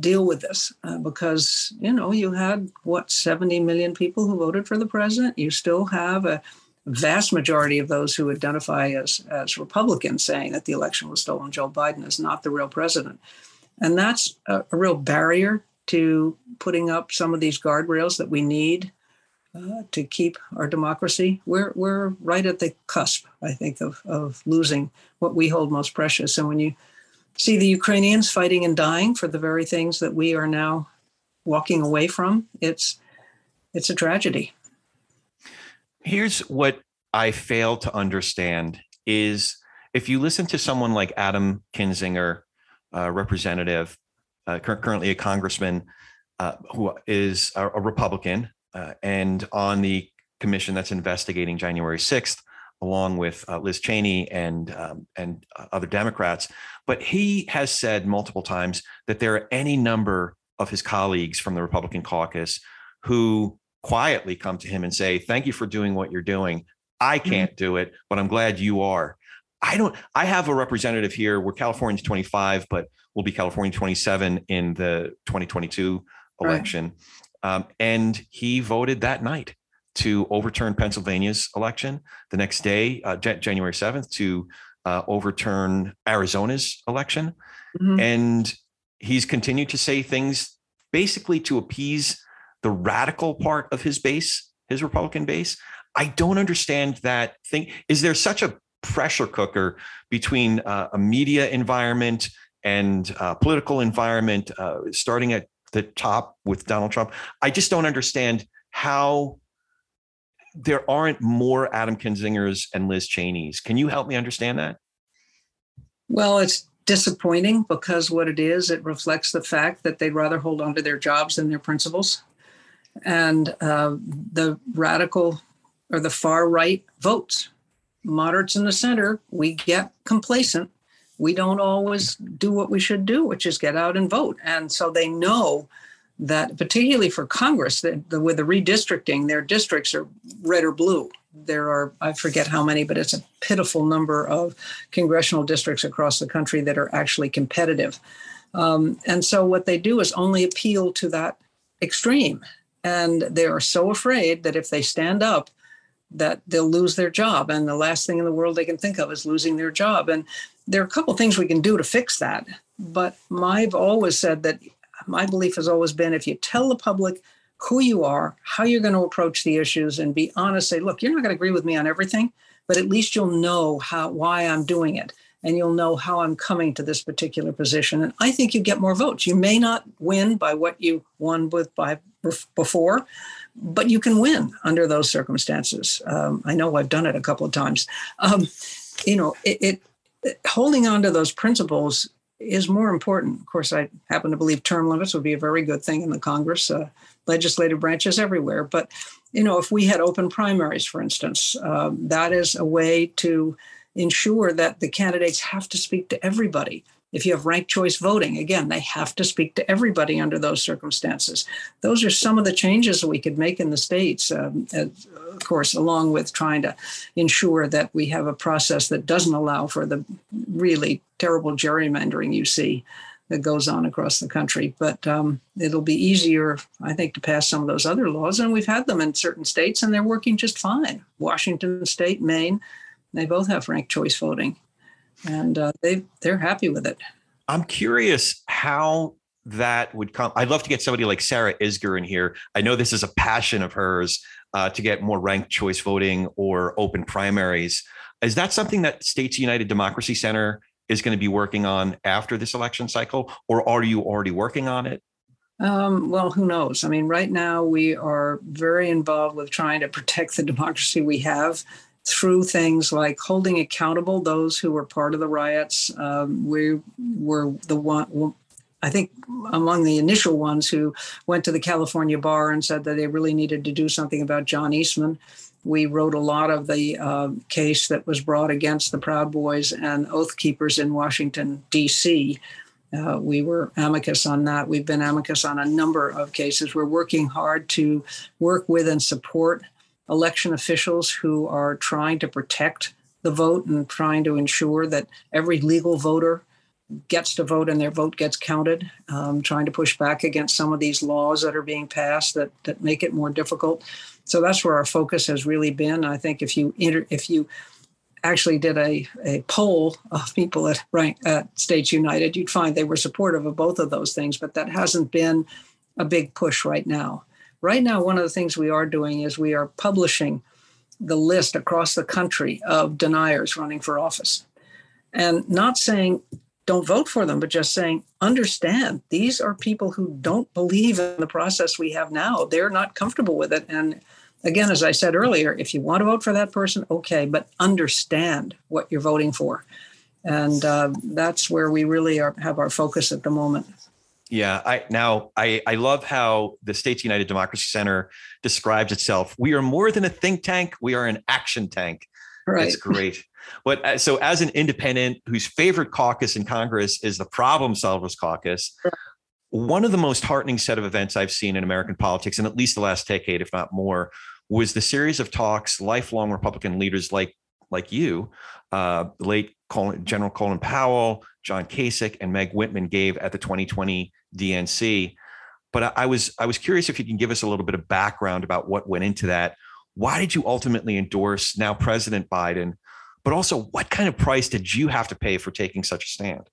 deal with this uh, because you know you had what 70 million people who voted for the president. You still have a vast majority of those who identify as as republicans saying that the election was stolen. Joe biden is not the real president. And that's a, a real barrier to putting up some of these guardrails that we need uh, to keep our democracy. We're we're right at the cusp i think of of losing what we hold most precious. And when you see the Ukrainians fighting and dying for the very things that we are now walking away from. It's it's a tragedy. Here's what I fail to understand is if you listen to someone like Adam Kinzinger, uh, representative, uh, currently a congressman, uh, who is a, a Republican uh, and on the commission that's investigating January 6th, along with uh, Liz Cheney and um, and uh, other Democrats. But he has said multiple times that there are any number of his colleagues from the Republican caucus who quietly come to him and say, "Thank you for doing what you're doing. I mm-hmm. can't mm-hmm. do it, but I'm glad you are." I don't, I have a representative here. We're California's 25, but we'll be California 27 in the 2022 election. Right. Um, and he voted that night to overturn Pennsylvania's election. The next day, uh, January 7th, to uh, overturn Arizona's election. Mm-hmm. And he's continued to say things basically to appease the radical part of his base, his Republican base. I don't understand that thing. Is there such a pressure cooker between uh, a media environment and uh, political environment, uh, starting at the top with Donald Trump? I just don't understand how there aren't more Adam Kinzingers and Liz Cheneys. Can you help me understand that? Well, it's disappointing because what it is, it reflects the fact that they'd rather hold on to their jobs than their principles. And uh, the radical or the far right votes. Moderates in the center, we get complacent. We don't always do what we should do, which is get out and vote. And so they know that, particularly for Congress, that the, with the redistricting, their districts are red or blue. There are, I forget how many, but it's a pitiful number of congressional districts across the country that are actually competitive. Um, and so what they do is only appeal to that extreme. And they are so afraid that if they stand up, that they'll lose their job. And the last thing in the world they can think of is losing their job. And there are a couple things we can do to fix that. But I've always said that my belief has always been if you tell the public who you are, how you're going to approach the issues, and be honest, say, look, you're not going to agree with me on everything, but at least you'll know how why I'm doing it. And you'll know how I'm coming to this particular position. And I think you get more votes. You may not win by what you won with by before, but you can win under those circumstances. Um, I know I've done it a couple of times. Um, you know, it, it, holding on to those principles is more important. Of course, I happen to believe term limits would be a very good thing in the Congress, uh, legislative branches everywhere. But you know, if we had open primaries, for instance, um, that is a way to ensure that the candidates have to speak to everybody if you have ranked choice voting, again, they have to speak to everybody under those circumstances. Those are some of the changes we could make in the states, um, of course, along with trying to ensure that we have a process that doesn't allow for the really terrible gerrymandering you see that goes on across the country. But um, it'll be easier, I think, to pass some of those other laws. And we've had them in certain states, and they're working just fine. Washington State, Maine, they both have ranked choice voting and uh, they they're happy with it. I'm curious how that would come. I'd love to get somebody like Sarah Isgur in here. I know this is a passion of hers uh, to get more ranked choice voting or open primaries. Is that something that States United Democracy Center is going to be working on after this election cycle, or are you already working on it? Um, well, who knows? I mean, right now we are very involved with trying to protect the democracy we have through things like holding accountable those who were part of the riots. Um, we were the one, I think, among the initial ones who went to the California bar and said that they really needed to do something about John Eastman. We wrote a lot of the uh, case that was brought against the Proud Boys and Oath Keepers in Washington, D.C. Uh, we were amicus on that. We've been amicus on a number of cases. We're working hard to work with and support election officials who are trying to protect the vote and trying to ensure that every legal voter gets to vote and their vote gets counted, um, trying to push back against some of these laws that are being passed that, that make it more difficult. So that's where our focus has really been. I think if you inter- if you actually did a, a poll of people at, rank, at States United, you'd find they were supportive of both of those things, but that hasn't been a big push right now. Right now, one of the things we are doing is we are publishing the list across the country of deniers running for office and not saying don't vote for them, but just saying, understand these are people who don't believe in the process we have now. They're not comfortable with it. And again, as I said earlier, if you want to vote for that person, okay, but understand what you're voting for. And uh, that's where we really are, have our focus at the moment. Yeah, I now I I love how the States United Democracy Center describes itself. We are more than a think tank; we are an action tank. Right. It's great. But uh, so, as an independent whose favorite caucus in Congress is the Problem Solvers Caucus, one of the most heartening set of events I've seen in American politics, in at least the last decade, if not more, was the series of talks lifelong Republican leaders like like you, uh, late Colin, General Colin Powell, John Kasich, and Meg Whitman gave at the 2020 DNC. But I, I was I was curious if you can give us a little bit of background about what went into that. Why did you ultimately endorse now President Biden? But also, what kind of price did you have to pay for taking such a stand?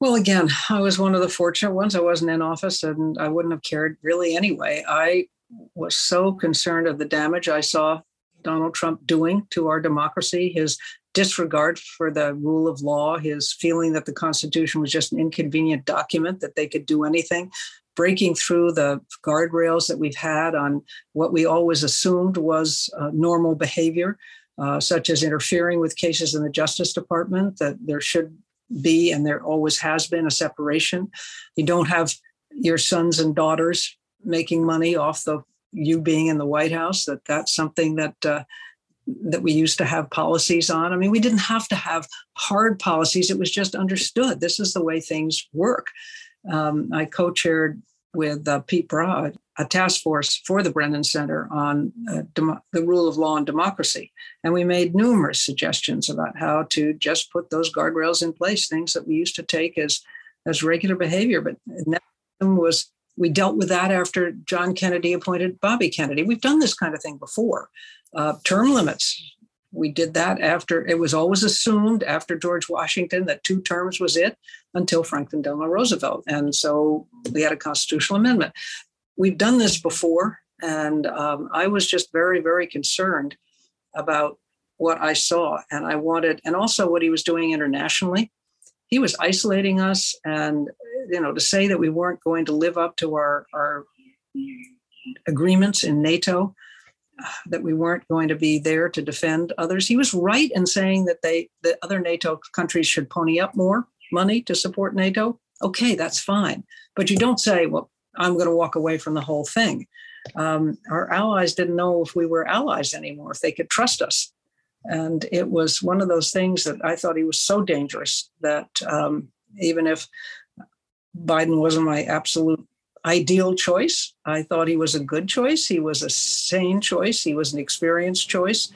Well, again, I was one of the fortunate ones. I wasn't in office and I wouldn't have cared really anyway. I was so concerned of the damage I saw Donald Trump doing to our democracy, his disregard for the rule of law, his feeling that the Constitution was just an inconvenient document, that they could do anything, breaking through the guardrails that we've had on what we always assumed was uh, normal behavior, uh, such as interfering with cases in the Justice Department, that there should be, and there always has been, a separation. You don't have your sons and daughters making money off the you being in the White House. That that's something that uh, that we used to have policies on. I mean, we didn't have to have hard policies. It was just understood. This is the way things work. Um, I co-chaired with uh, Preet Bharara a task force for the Brennan Center on uh, dem- the rule of law and democracy. And we made numerous suggestions about how to just put those guardrails in place, things that we used to take as, as regular behavior. But was we dealt with that after John Kennedy appointed Bobby Kennedy. We've done this kind of thing before. Uh, term limits. We did that after it was always assumed after George Washington that two terms was it until Franklin Delano Roosevelt. And so we had a constitutional amendment we've done this before, and um, I was just very, very concerned about what I saw, and I wanted, and also what he was doing internationally. He was isolating us, and you know, to say that we weren't going to live up to our our agreements in NATO, that we weren't going to be there to defend others. He was right in saying that they that other NATO countries should pony up more money to support NATO. Okay, that's fine, but you don't say, well, I'm going to walk away from the whole thing. Um, our allies didn't know if we were allies anymore, if they could trust us. And it was one of those things that I thought he was so dangerous that um, even if Biden wasn't my absolute ideal choice, I thought he was a good choice. He was a sane choice. He was an experienced choice.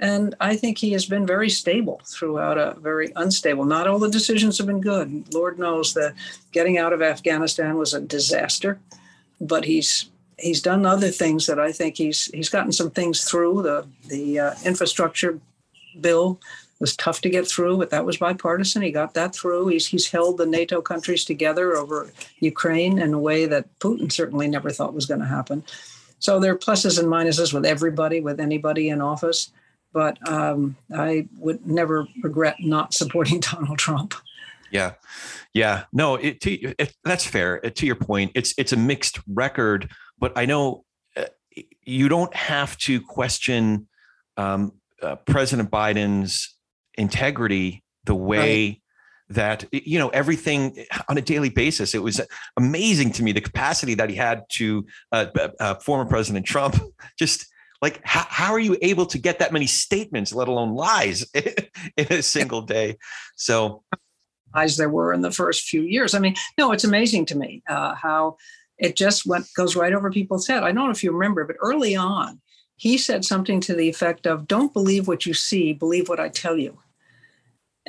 And I think he has been very stable throughout a very unstable. Not all the decisions have been good. Lord knows that getting out of Afghanistan was a disaster, but he's he's done other things that I think he's he's gotten some things through. The the uh, infrastructure bill was tough to get through, but that was bipartisan. He got that through. He's he's held the NATO countries together over Ukraine in a way that Putin certainly never thought was going to happen. So there are pluses and minuses with everybody, with anybody in office but um, I would never regret not supporting Donald Trump. Yeah, yeah, no, it, to, it, that's fair. To your point, it's it's a mixed record, but I know uh, you don't have to question um, uh, President Biden's integrity the way. Right. That you know everything on a daily basis. It was amazing to me the capacity that he had to uh, uh former President Trump just like how, how are you able to get that many statements let alone lies in a single day so as there were in the first few years i mean no it's amazing to me uh, how it just went goes right over people's head i don't know if you remember but early on he said something to the effect of don't believe what you see believe what i tell you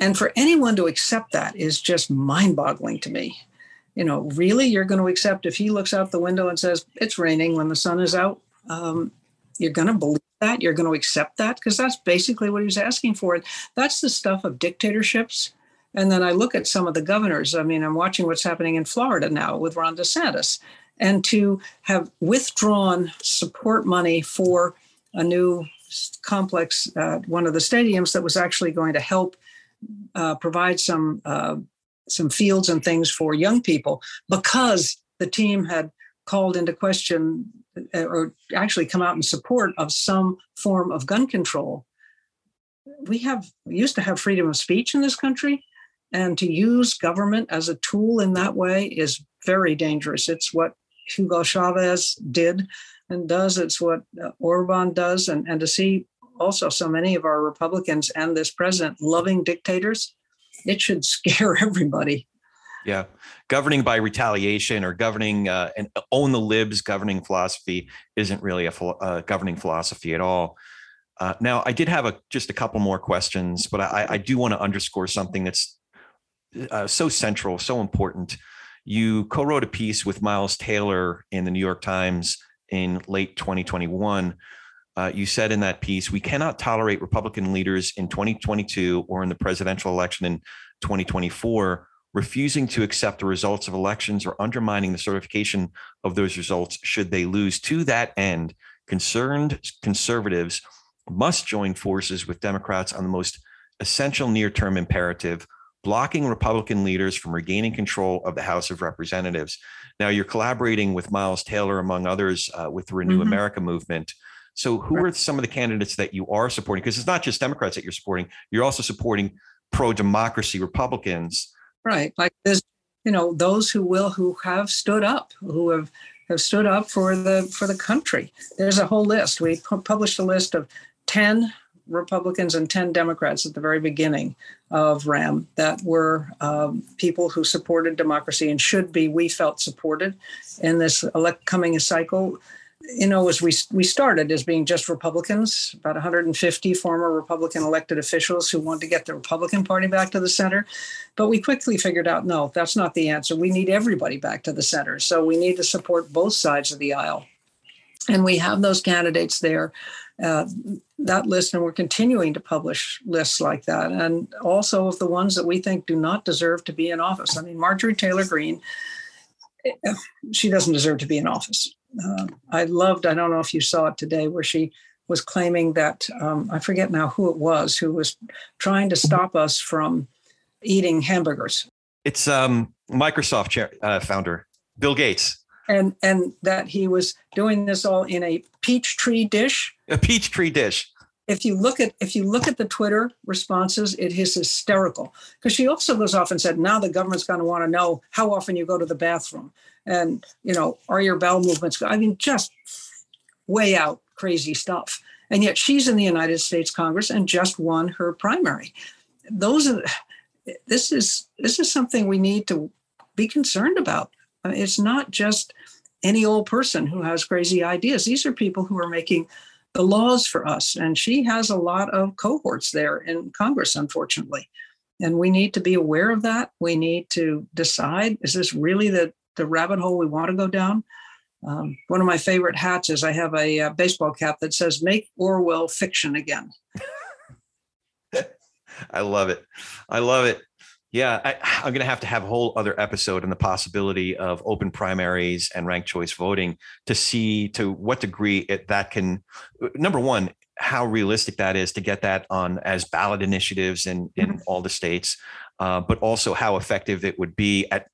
and for anyone to accept that is just mind-boggling to me. You know really you're going to accept if he looks out the window and says it's raining when the sun is out um, you're going to believe that? You're going to accept that? Because that's basically what he was asking for. That's the stuff of dictatorships. And then i look at some of the governors. I mean i'm watching what's happening in florida now with ron desantis. And to have withdrawn support money for a new complex uh, one of the stadiums that was actually going to help uh, provide some uh, some fields and things for young people because the team had called into question uh, or actually come out in support of some form of gun control. We have we used to have freedom of speech in this country, and to use government as a tool in that way is very dangerous. It's what Hugo Chavez did and does. It's what uh, Orban does, and and to see also so many of our Republicans and this president loving dictators, it should scare everybody. Yeah, governing by retaliation or governing uh, and own the libs governing philosophy isn't really a, uh, governing philosophy at all. Uh, now, I did have a just a couple more questions, but I, I do want to underscore something that's uh, so central, so important. You co-wrote a piece with Miles Taylor in the New York Times in late 2021. Uh, you said in that piece, we cannot tolerate Republican leaders in 2022 or in the presidential election in 2024 refusing to accept the results of elections or undermining the certification of those results should they lose. To that end, concerned conservatives must join forces with Democrats on the most essential near term imperative blocking Republican leaders from regaining control of the House of Representatives. Now, you're collaborating with Miles Taylor, among others, uh, with the Renew mm-hmm. America movement. So, who right. are some of the candidates that you are supporting? Because it's not just Democrats that you're supporting, you're also supporting pro democracy Republicans. Right. Like there's, you know, those who will, who have stood up, who have have stood up for the for the country. There's a whole list. We published a list of 10 Republicans and 10 Democrats at the very beginning of RAM that were um, people who supported democracy and should be, we felt, supported in this elect- coming cycle. You know, as we, we started as being just Republicans, about 150 former Republican elected officials who wanted to get the Republican Party back to the center. But we quickly figured out no, that's not the answer. We need everybody back to the center. So we need to support both sides of the aisle. And we have those candidates there uh, that list, and we're continuing to publish lists like that, and also of the ones that we think do not deserve to be in office. I mean, Marjorie Taylor Greene, eh, she doesn't deserve to be in office. Uh, I loved, I don't know if you saw it today, where she was claiming that, um, I forget now who it was, who was trying to stop us from eating hamburgers. It's um, Microsoft chair, uh, founder, Bill Gates and and that he was doing this all in a peach tree dish. A peach tree dish. If you look at if you look at the Twitter responses, it is hysterical because she also goes off and said, now the government's going to want to know how often you go to the bathroom, and you know, are your bowel movements? I mean, just way out crazy stuff. And yet she's in the United States Congress and just won her primary. Those are this is this is something we need to be concerned about. It's not just any old person who has crazy ideas. These are people who are making the laws for us. And she has a lot of cohorts there in Congress, unfortunately. And we need to be aware of that. We need to decide is this really the, the rabbit hole we want to go down? Um, one of my favorite hats is I have a, a baseball cap that says, Make Orwell fiction again. I love it. I love it. Yeah, I, am going to have to have a whole other episode on the possibility of open primaries and ranked choice voting to see to what degree it, that can, number one, how realistic that is to get that on as ballot initiatives in, in mm-hmm. all the states, uh, but also how effective it would be at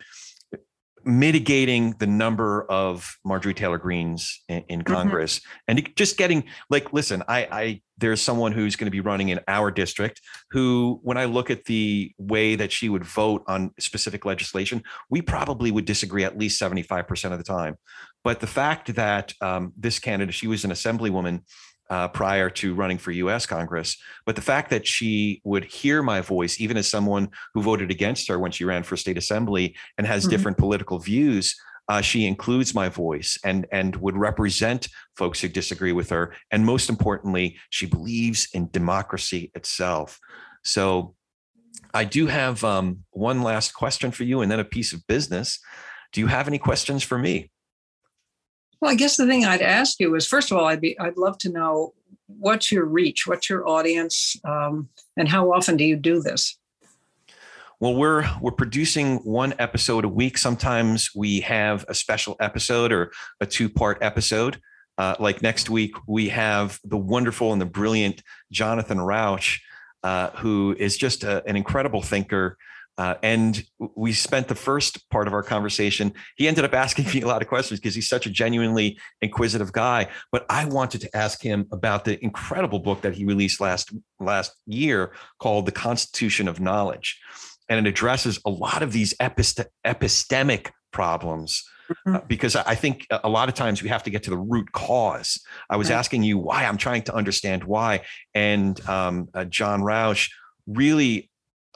mitigating the number of Marjorie Taylor Greenes in, in mm-hmm. Congress mm-hmm. and just getting like, listen, I, I there's someone who's going to be running in our district who, when I look at the way that she would vote on specific legislation, we probably would disagree at least 75% of the time. But the fact that um, this candidate, she was an assemblywoman uh, prior to running for US Congress. But the fact that she would hear my voice, even as someone who voted against her when she ran for state assembly and has mm-hmm. different political views, uh, she includes my voice and and would represent folks who disagree with her. And most importantly, she believes in democracy itself. So I do have um, one last question for you and then a piece of business. Do you have any questions for me? Well, I guess the thing I'd ask you is first of all, I'd be I'd love to know what's your reach, what's your audience, um, and how often do you do this? Well, we're we're producing one episode a week. Sometimes we have a special episode or a two part episode. Uh, like next week, we have the wonderful and the brilliant Jonathan Rauch, uh, who is just a, an incredible thinker uh, and we spent the first part of our conversation. He ended up asking me a lot of questions because he's such a genuinely inquisitive guy. But I wanted to ask him about the incredible book that he released last last year called "The Constitution of Knowledge," and it addresses a lot of these epist- epistemic problems. Uh, mm-hmm. because I think a lot of times we have to get to the root cause. I was asking you why. I'm trying to understand why, and um, uh, John Rauch really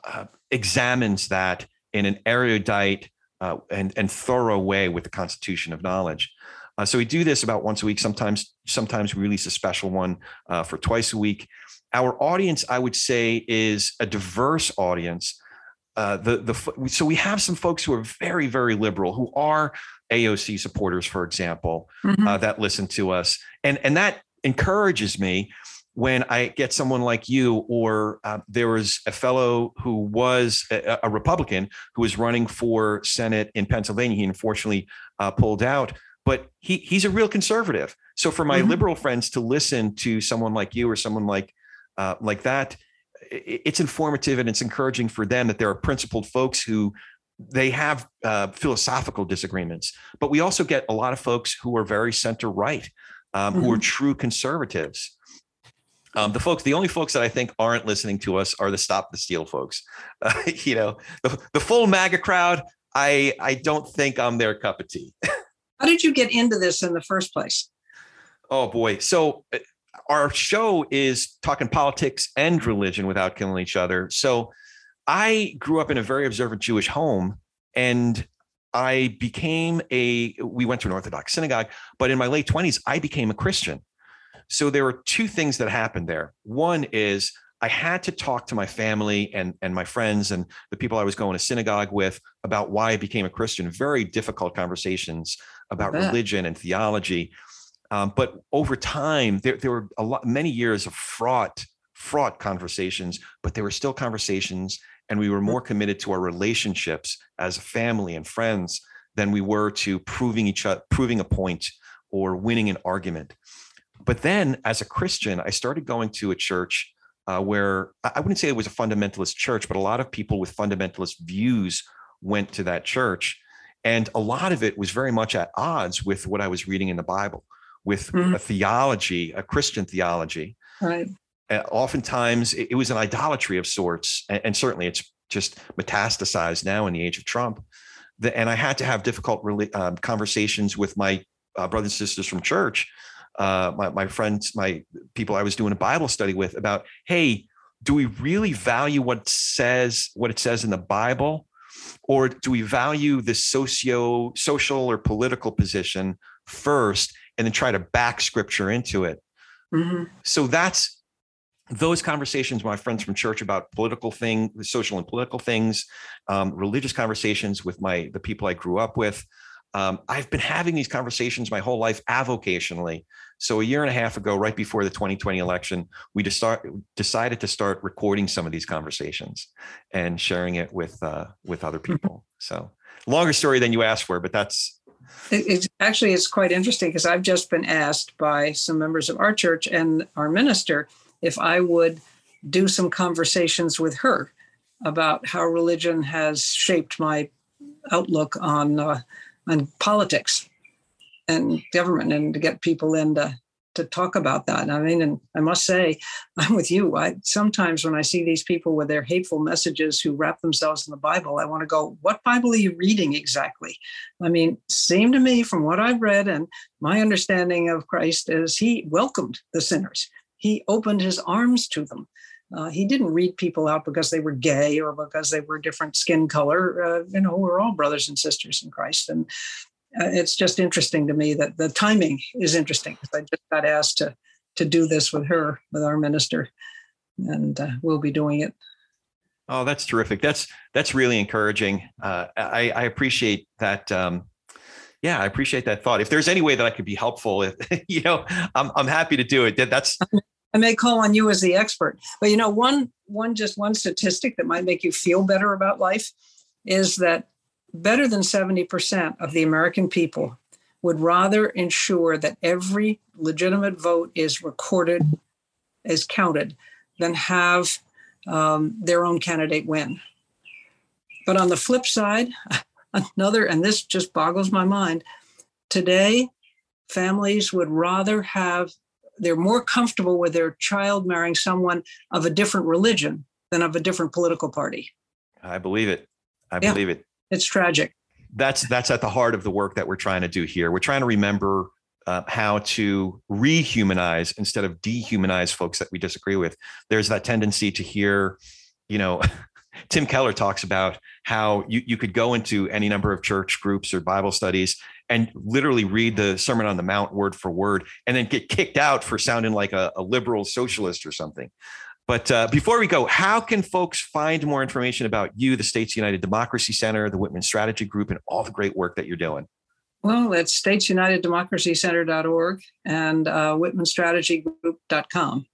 uh, examines that in an erudite uh, and, and thorough way with the Constitution of Knowledge. Uh, so we do this about once a week. Sometimes, sometimes we release a special one uh, for twice a week. Our audience, I would say, is a diverse audience. Uh, the the so we have some folks who are very very liberal who are AOC supporters, for example, mm-hmm. that listen to us, and and that encourages me when I get someone like you, or uh, there was a fellow who was a, a, Republican who was running for Senate in Pennsylvania. He unfortunately uh, pulled out, but he he's a real conservative. So for my mm-hmm. liberal friends to listen to someone like you or someone like uh, like that, it's informative and it's encouraging for them that there are principled folks who they have uh, philosophical disagreements, but we also get a lot of folks who are very center right, um, mm-hmm. who are mm-hmm. true conservatives. Um, the folks, the only folks that I think aren't listening to us are the Stop the Steal folks. Uh, you know, the, the full MAGA crowd. I I don't think I'm their cup of tea. How did you get into this in the first place? Oh boy! So uh, our show is talking politics and religion without killing each other. So I grew up in a very observant Jewish home, and I became a. We went to an Orthodox synagogue, but in my late twenties, I became a Christian. So there were two things that happened there. One is I had to talk to my family and, and my friends and the people I was going to synagogue with about why I became a Christian. Very difficult conversations about religion and theology. Um, but over time, there, there were a lot, many years of fraught, fraught conversations, but there were still conversations, and we were more committed to our relationships as a family and friends than we were to proving each other, proving a point or winning an argument but then as a Christian, I started going to a church uh, where I wouldn't say it was a fundamentalist church, but a lot of people with fundamentalist views went to that church. And a lot of it was very much at odds with what I was reading in the Bible, with mm-hmm. a theology, a Christian theology. Right. Uh, oftentimes it, it, was an idolatry of sorts. And, and, certainly it's just metastasized now in the age of Trump. The, and I had to have difficult um, conversations with my uh, brothers and sisters from church uh, my, my friends, my people I was doing a Bible study with about, hey, do we really value what says what it says in the Bible, or do we value the socio social or political position first, and then try to back Scripture into it? Mm-hmm. So that's those conversations with my friends from church about political thing, social and political things, um, religious conversations with my the people I grew up with. Um, I've been having these conversations my whole life avocationally. So a year and a half ago, right before the 2020 election, we just start, decided to start recording some of these conversations and sharing it with uh, with other mm-hmm. people. So longer story than you asked for, but that's it, actually it's quite interesting because I've just been asked by some members of our church and our minister if I would do some conversations with her about how religion has shaped my outlook on uh, on politics and government and to get people in to, to talk about that. I mean, and I must say, I'm with you. I sometimes when I see these people with their hateful messages who wrap themselves in the Bible, I want to go, what Bible are you reading exactly? I mean, seemed to me from what I've read and my understanding of Christ is he welcomed the sinners. He opened his arms to them. Uh, he didn't read people out because they were gay or because they were different skin color. Uh, you know, we're all brothers and sisters in Christ, and uh, it's just interesting to me that the timing is interesting because I just got asked to to do this with her, with our minister, and uh, we'll be doing it. Oh, that's terrific. That's that's really encouraging. Uh, I, I appreciate that. Um, yeah, I appreciate that thought. If there's any way that I could be helpful, if, you know, I'm I'm happy to do it. That's. I may call on you as the expert, but you know, one one just one statistic that might make you feel better about life is that better than 70% of the American people would rather ensure that every legitimate vote is recorded, is counted, than have um, their own candidate win. But on the flip side, another, and this just boggles my mind, today, families would rather have, they're more comfortable with their child marrying someone of a different religion than of a different political party. I believe it. I yeah. believe it it's tragic. That's that's at the heart of the work that we're trying to do here. We're trying to remember uh, how to rehumanize instead of dehumanize folks that we disagree with. There's that tendency to hear, you know, Tim Keller talks about how you, you could go into any number of church groups or Bible studies and literally read the Sermon on the Mount word for word and then get kicked out for sounding like a, a liberal socialist or something. But uh, before we go, how can folks find more information about you, the States United Democracy Center, the Whitman Strategy Group, and all the great work that you're doing? Well, it's statesuniteddemocracycenter.org and uh, whitmanstrategygroup.com.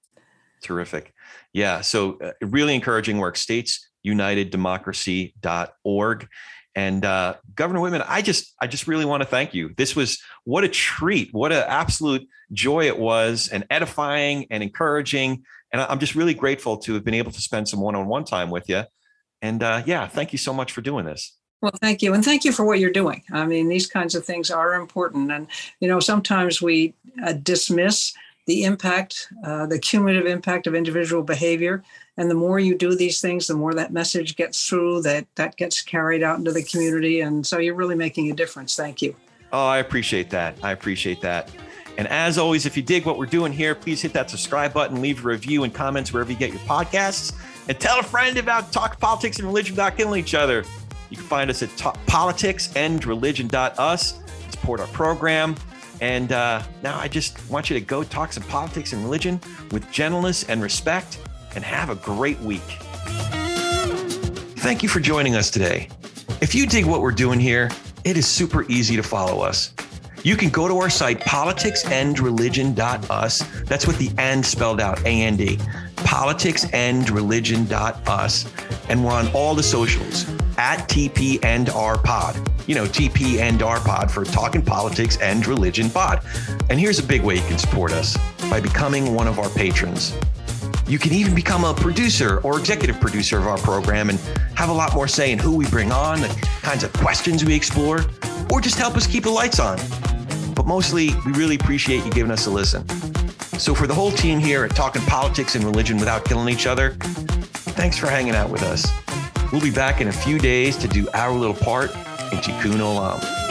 Terrific. Yeah. So, uh, really encouraging work. Statesuniteddemocracy.org. And uh, Governor Whitman, I just, I just really want to thank you. This was what a treat, what an absolute joy it was, and edifying and encouraging. And I'm just really grateful to have been able to spend some one-on-one time with you. And uh, yeah, thank you so much for doing this. Well, thank you. And thank you for what you're doing. I mean, these kinds of things are important. And, you know, sometimes we uh, dismiss the impact, uh, the cumulative impact of individual behavior. And the more you do these things, the more that message gets through, that that gets carried out into the community. And so you're really making a difference. Thank you. Oh, I appreciate that. I appreciate that. And as always, if you dig what we're doing here, please hit that subscribe button, leave a review and comments wherever you get your podcasts, and tell a friend about Talk Politics and Religion without killing each other. You can find us at talk politics and religion.us politicsandreligion.us. Support our program. And uh, now I just want you to go talk some politics and religion with gentleness and respect and have a great week. Thank you for joining us today. If you dig what we're doing here, it is super easy to follow us. You can go to our site, politicsandreligion.us. That's with the and spelled out, A N D. Politicsandreligion.us. And we're on all the socials at TP and R Pod. You know, TP and R Pod for Talking Politics and Religion Pod. And here's a big way you can support us by becoming one of our patrons. You can even become a producer or executive producer of our program and have a lot more say in who we bring on, the kinds of questions we explore, or just help us keep the lights on. But mostly, we really appreciate you giving us a listen. So, for the whole team here at Talking Politics and Religion Without Killing Each Other, thanks for hanging out with us. We'll be back in a few days to do our little part in Tikkun Olam.